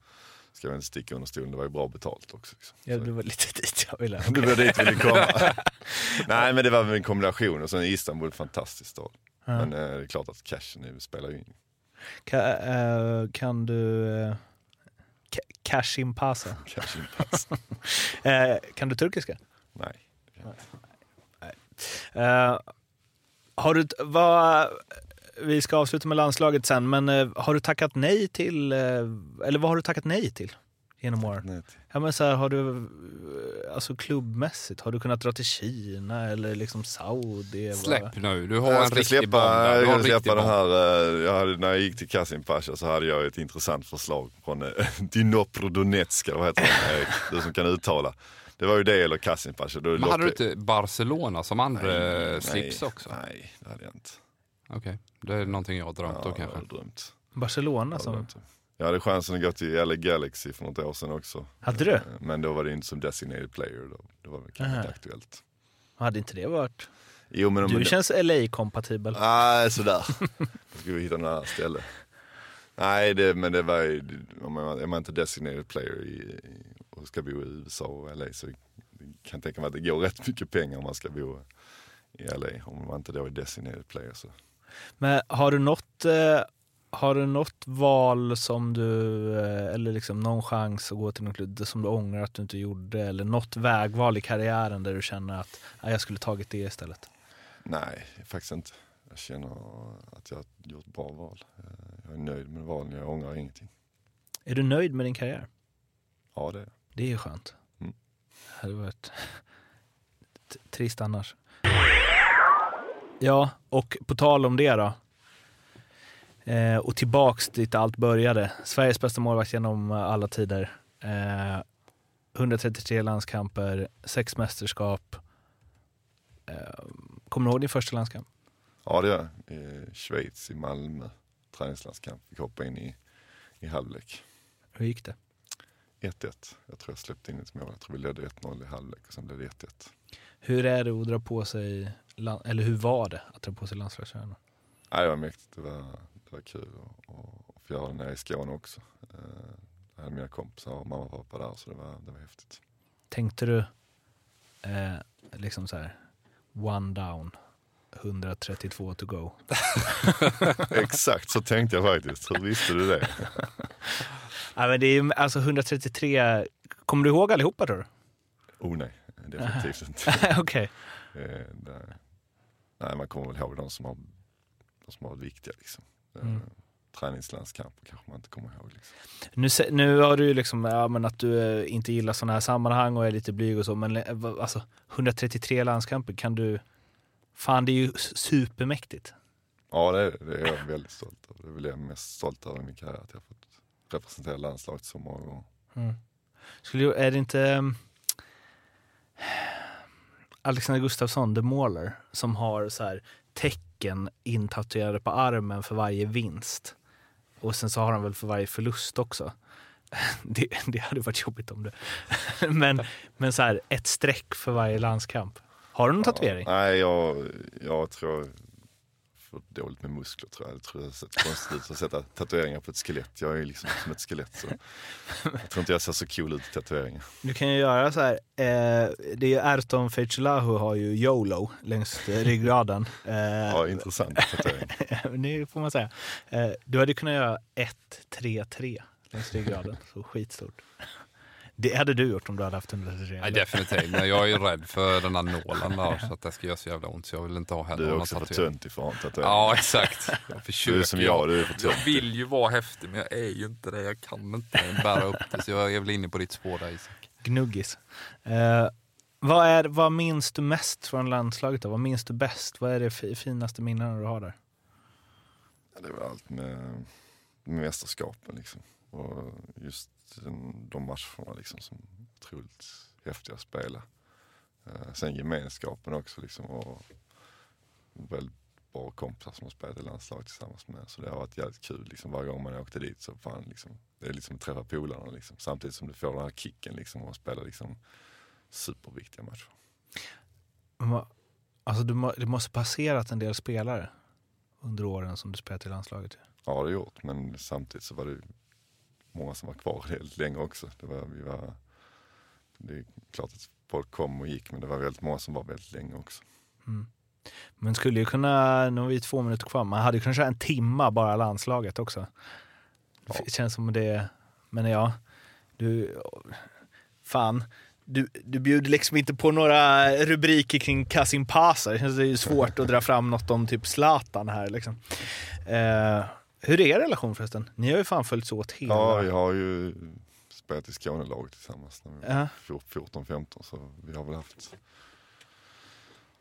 ska jag inte sticka under stolen. Det var ju bra betalt också. Liksom. Ja, det var lite dit jag ville. Det var dit vi ville komma. Nej men det var en kombination och sen Istanbul, fantastisk stad. Ja. Men eh, det är klart att cashen nu spelar ju in. Kan, eh, kan du... Uh, Kashim Pasa. Cash in pass. Eh, kan du turkiska? Nej. Eh, har du, vad, vi ska avsluta med landslaget sen, men eh, har du tackat nej till, eh, eller vad har du tackat nej till genom åren? Nej. Ja, men så här, har du, eh, alltså klubbmässigt, har du kunnat dra till Kina eller liksom Saudi? Släpp nu, du har Jag en riktig släppa, bomb där. Du har jag en ska riktig släppa bomb. här, jag hade, när jag gick till Kasim Pasha så hade jag ett intressant förslag från Dnipro Donetska, vad heter han? Du som kan uttala. Det var ju det eller Kasim Pasha. Då Men hade du inte Barcelona som andra Nej, slips nej, också? Nej, det hade jag inte. Okej, det är någonting jag har drömt Ja, då jag kanske. drömt. Barcelona Jag som... Jag hade chansen att gå till LA Galaxy för något år sedan också. Hade du? Eh, Men då var det inte som designated player. Då, då var det kanske Aha. inte aktuellt. Hade inte det varit... Jo, men om Du känns LA-kompatibel. Nej, sådär. Då ska vi hitta något annat ställe. Nej, det, men det var ju, om man, är man inte designated player i, i, och ska bo i USA och LA så kan jag tänka mig att det går rätt mycket pengar om man ska bo i LA. Om man inte då är designated player så. Men har du något, eh, har du något val som du, eh, eller liksom någon chans att gå till någon klubb som du ångrar att du inte gjorde? Eller något vägval i karriären där du känner att "Ja, jag skulle tagit det istället? Nej, faktiskt inte. Jag känner att jag har gjort bra val. Eh, Jag är nöjd med valen, jag ångrar ingenting. Är du nöjd med din karriär? Ja, det är jag. Det är ju skönt. Mm. Det hade varit trist annars. Ja, och på tal om det då. Eh, och tillbaks dit allt började. Sveriges bästa målvakt genom alla tider. Eh, 133 landskamper, sex mästerskap. Eh, kommer du ihåg din första landskamp? Ja, det gör jag. I Schweiz, i Malmö. Träningslandskamp. Fick hoppa in i, i halvlek. Hur gick det? 1-1. Jag tror jag släppte in ett mål. Jag tror vi ledde 1-0 i halvlek och sen blev det 1-1. Hur är det att dra på sig, eller hur var det att dra på sig landslagströjan? Nej, det var mäktigt. Det var, det var kul att- få göra det nere i Skåne också. Eh, Jag hade mina kompisar och mamma och pappa där så det var, det var häftigt. Tänkte du eh, liksom så här, one down, 132 to go? Exakt så tänkte jag faktiskt. Hur visste du det? Ja, men det är ju alltså 133, kommer du ihåg allihopa tror du? Oh nej, definitivt inte. Okej. Eh, det- Nej, man kommer väl ihåg de som har, de som har varit viktiga liksom. Eh, Mm. Träningslandskamper kanske man inte kommer ihåg. Liksom. Nu, nu har du ju liksom, ja, men att du eh, inte gillar sådana här sammanhang och är lite blyg och så, men eh, alltså 133 landskamper, kan du... Fan, det är ju supermäktigt. Ja, det är, det är jag väldigt stolt över. Det är väl jag mest stolt över i min karriär, att jag har fått representera landslaget så många gånger. Mm. Skulle, är det inte um, Alexander Gustafsson, The Mauler, som har så här tecken intatuerade på armen för varje vinst? Och sen så har han väl för varje förlust också. Det, det hade varit jobbigt om det. Men, men så här, ett streck för varje landskamp. Har du någon tatuering? Ja, nej, jag, jag tror får dåligt med muskler tror jag. Jag tror jag sett konstigt ut att sätta tatueringar på ett skelett. Jag är liksom som ett skelett så jag tror inte jag ser så cool ut i tatueringar. Du kan ju göra så här. Eh, det är ju Erton Fetchulahu har ju YOLO längs ryggraden. Eh, Ja, intressant tatuering. det får man säga. Eh, du hade kunnat göra 1-3-3 längs ryggraden. Så skitstort. Det hade du gjort om du hade haft 133. Nej, definitivt. Men jag är ju rädd för den här nålen där så att det ska göra så jävla ont. Så jag vill inte ha heller Du är också för töntig för att ha en tatuering. Ja, exakt. Jag du försöker. är som jag, du är för Jag töntig. vill ju vara häftig men jag är ju inte det. Jag kan inte bära upp det. Så jag är väl inne på ditt spår där Isak. Gnuggis. Eh, vad, är, vad minns du mest från landslaget? Då? Vad minns du bäst? Vad är det fi- finaste minnena du har där? Ja, Det var allt med, med mästerskapen liksom. Och just de matcherna liksom som otroligt häftiga att spela. Eh, sen gemenskapen också liksom och väldigt bra kompisar som har spelat i landslaget tillsammans med. Så det har varit jävligt kul liksom varje gång man åkte dit så fan liksom, det är liksom att träffa polarna liksom. Samtidigt som du får den här kicken liksom och spela liksom superviktiga matcher. Ma- Alltså du, må- det måste passerat en del spelare under åren som du spelat i landslaget. Ja det har gjort men samtidigt så var det många som var kvar helt länge också. Det, var, vi var, det är klart att folk kom och gick men det var väldigt många som var väldigt länge också. Mm. Men skulle ju kunna, nu har vi två minuter kvar, man hade ju kunnat köra en timma bara landslaget också. Ja. Det känns som det, men ja, du, fan. Du, du bjuder liksom inte på några rubriker kring Kasim Pasa. Det känns ju svårt att dra fram något om typ Zlatan här liksom. Eh, hur är er relation förresten? Ni har ju fan följts åt hela... Ja vi har ju spelat i Skånelaget tillsammans när vi var Ja. 14-15 så vi har väl haft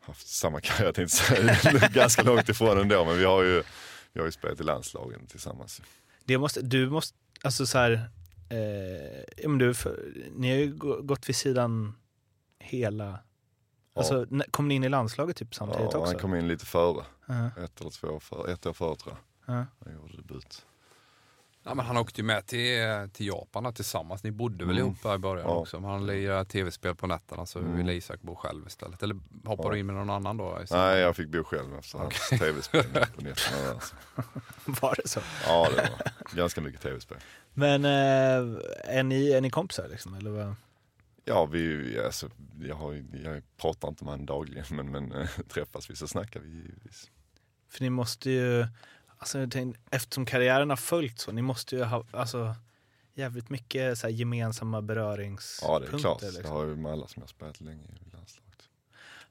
haft samma karriär tänkte jag säga. Ganska långt ifrån ändå men vi har ju, vi har ju spelat i landslagen tillsammans. Det måste, du måste, alltså så här, eh, ja, men du, för, ni har ju gå- gått vid sidan hela, alltså när- kom ni in i landslaget typ samtidigt Ja, också? han kom in lite före, Ja, ett eller två år före, ett år före tror jag. Ja. Han gjorde debut. Ja, men han åkte ju med till, till Japan tillsammans. Ni bodde väl Mm. ihop där i början Ja. också. Men han lirar tv-spel på nätterna så Mm. ville Isak bo själv istället. Eller hoppar Ja. du in med någon annan då? istället? Nej jag fick bo själv efter hans tv-spel på nätterna där. Så. Var det så? Ja det var ganska mycket tv-spel. Men eh, är, ni, är ni kompisar liksom? Eller vad? Ja vi, alltså, jag, har, ju- jag pratar inte med honom dagligen men, men äh, träffas vi så snackar vi givetvis. För ni måste ju, alltså, jag tänkte, eftersom karriären har följt så, ni måste ju ha alltså, jävligt mycket så här, gemensamma beröringspunkter. Ja det är klart, liksom. har ju med alla som jag spelat länge i landslaget.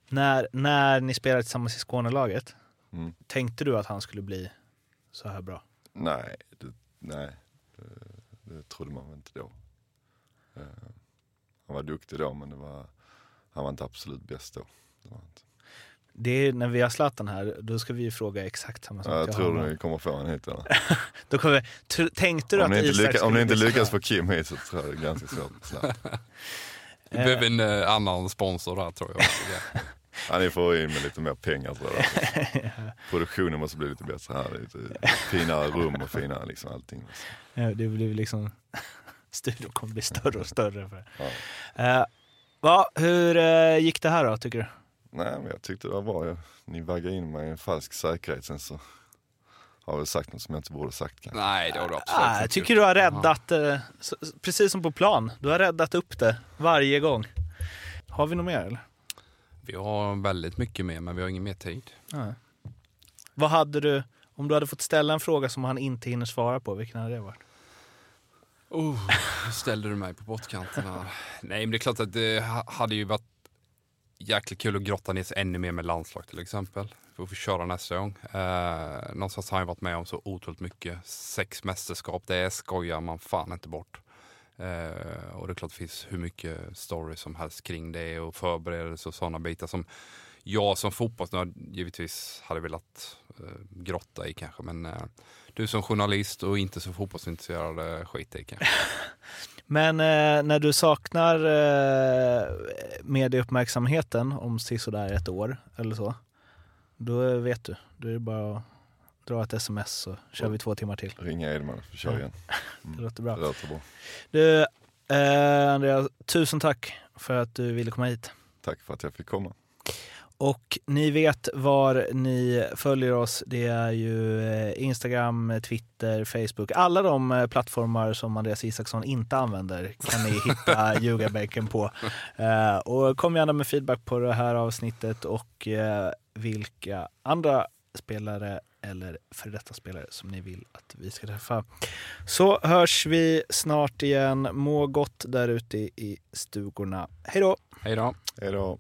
när, när ni spelade tillsammans i Skånelaget, Mm. tänkte du att han skulle bli så här bra? Nej, det, nej det, det trodde man väl inte då. Eh, han var duktig då men det var, han var inte absolut bäst då. Det var inte. Det är, när vi har Zlatan här, då ska vi ju fråga exakt samma sak. Ja, jag tror ni kommer få honom hit. Eller? Då kommer, tr, tänkte du Om att Isak lyckas, om skulle ni inte lyckas få Kim hit så tror jag det är ganska svårt. Vi behöver en eh, annan sponsor där tror jag. Ja, ni får in med lite mer pengar tror jag. Produktionen måste bli lite bättre här. Lite finare rum och finare liksom allting. Ja, det blir liksom, studion kommer bli större och större. För. Ja. Eh, va, hur eh, gick det här då, tycker du? Nej men jag tyckte det var bra. Jag, ni vaggade in mig i en falsk säkerhet. Sen så har jag sagt något som jag inte borde sagt kanske. Nej, det har du absolut Ah, jag tycker du har räddat, eh, precis som på plan, du har räddat upp det varje gång. Har vi något mer eller? Vi har väldigt mycket mer men vi har ingen mer tid. Ja. Vad hade du, om du hade fått ställa en fråga som han inte hinner svara på, vilken hade det varit? Oh, ställde du mig på pottkanten här. Nej men det är klart att det ha- hade ju varit jäkligt kul att grotta ner sig ännu mer med landslag till exempel. Får vi köra nästa gång. Eh, någonstans har jag varit med om så otroligt mycket. Sex mästerskap, det skojar man fan inte bort. Eh, och det är klart det finns hur mycket stories som helst kring det och förberedelser. och sådana bitar som jag som fotbollsnörd givetvis hade velat eh, grotta i kanske. Men eh, du som journalist och inte så fotbollsintresserad eh, skit i kanske. Men eh, när du saknar eh, medieuppmärksamheten om sisådär ett år eller så, då vet du. Då är det bara att dra ett sms så kör vi två timmar till. Ringa Edman och kör igen. Det låter bra. Det låter bra. Du, eh, Andreas, tusen tack för att du ville komma hit. Tack för att jag fick komma. Och ni vet var ni följer oss. Det är ju eh, Instagram, Twitter, Facebook. Alla de eh, plattformar som Andreas Isaksson inte använder kan ni hitta Ljugarbänken på. Eh, Och kom gärna med feedback på det här avsnittet och vilka andra spelare eller för detta spelare som ni vill att vi ska träffa. Så hörs vi snart igen. Må gott där ute i stugorna. Hej då! Hej då! Hej då!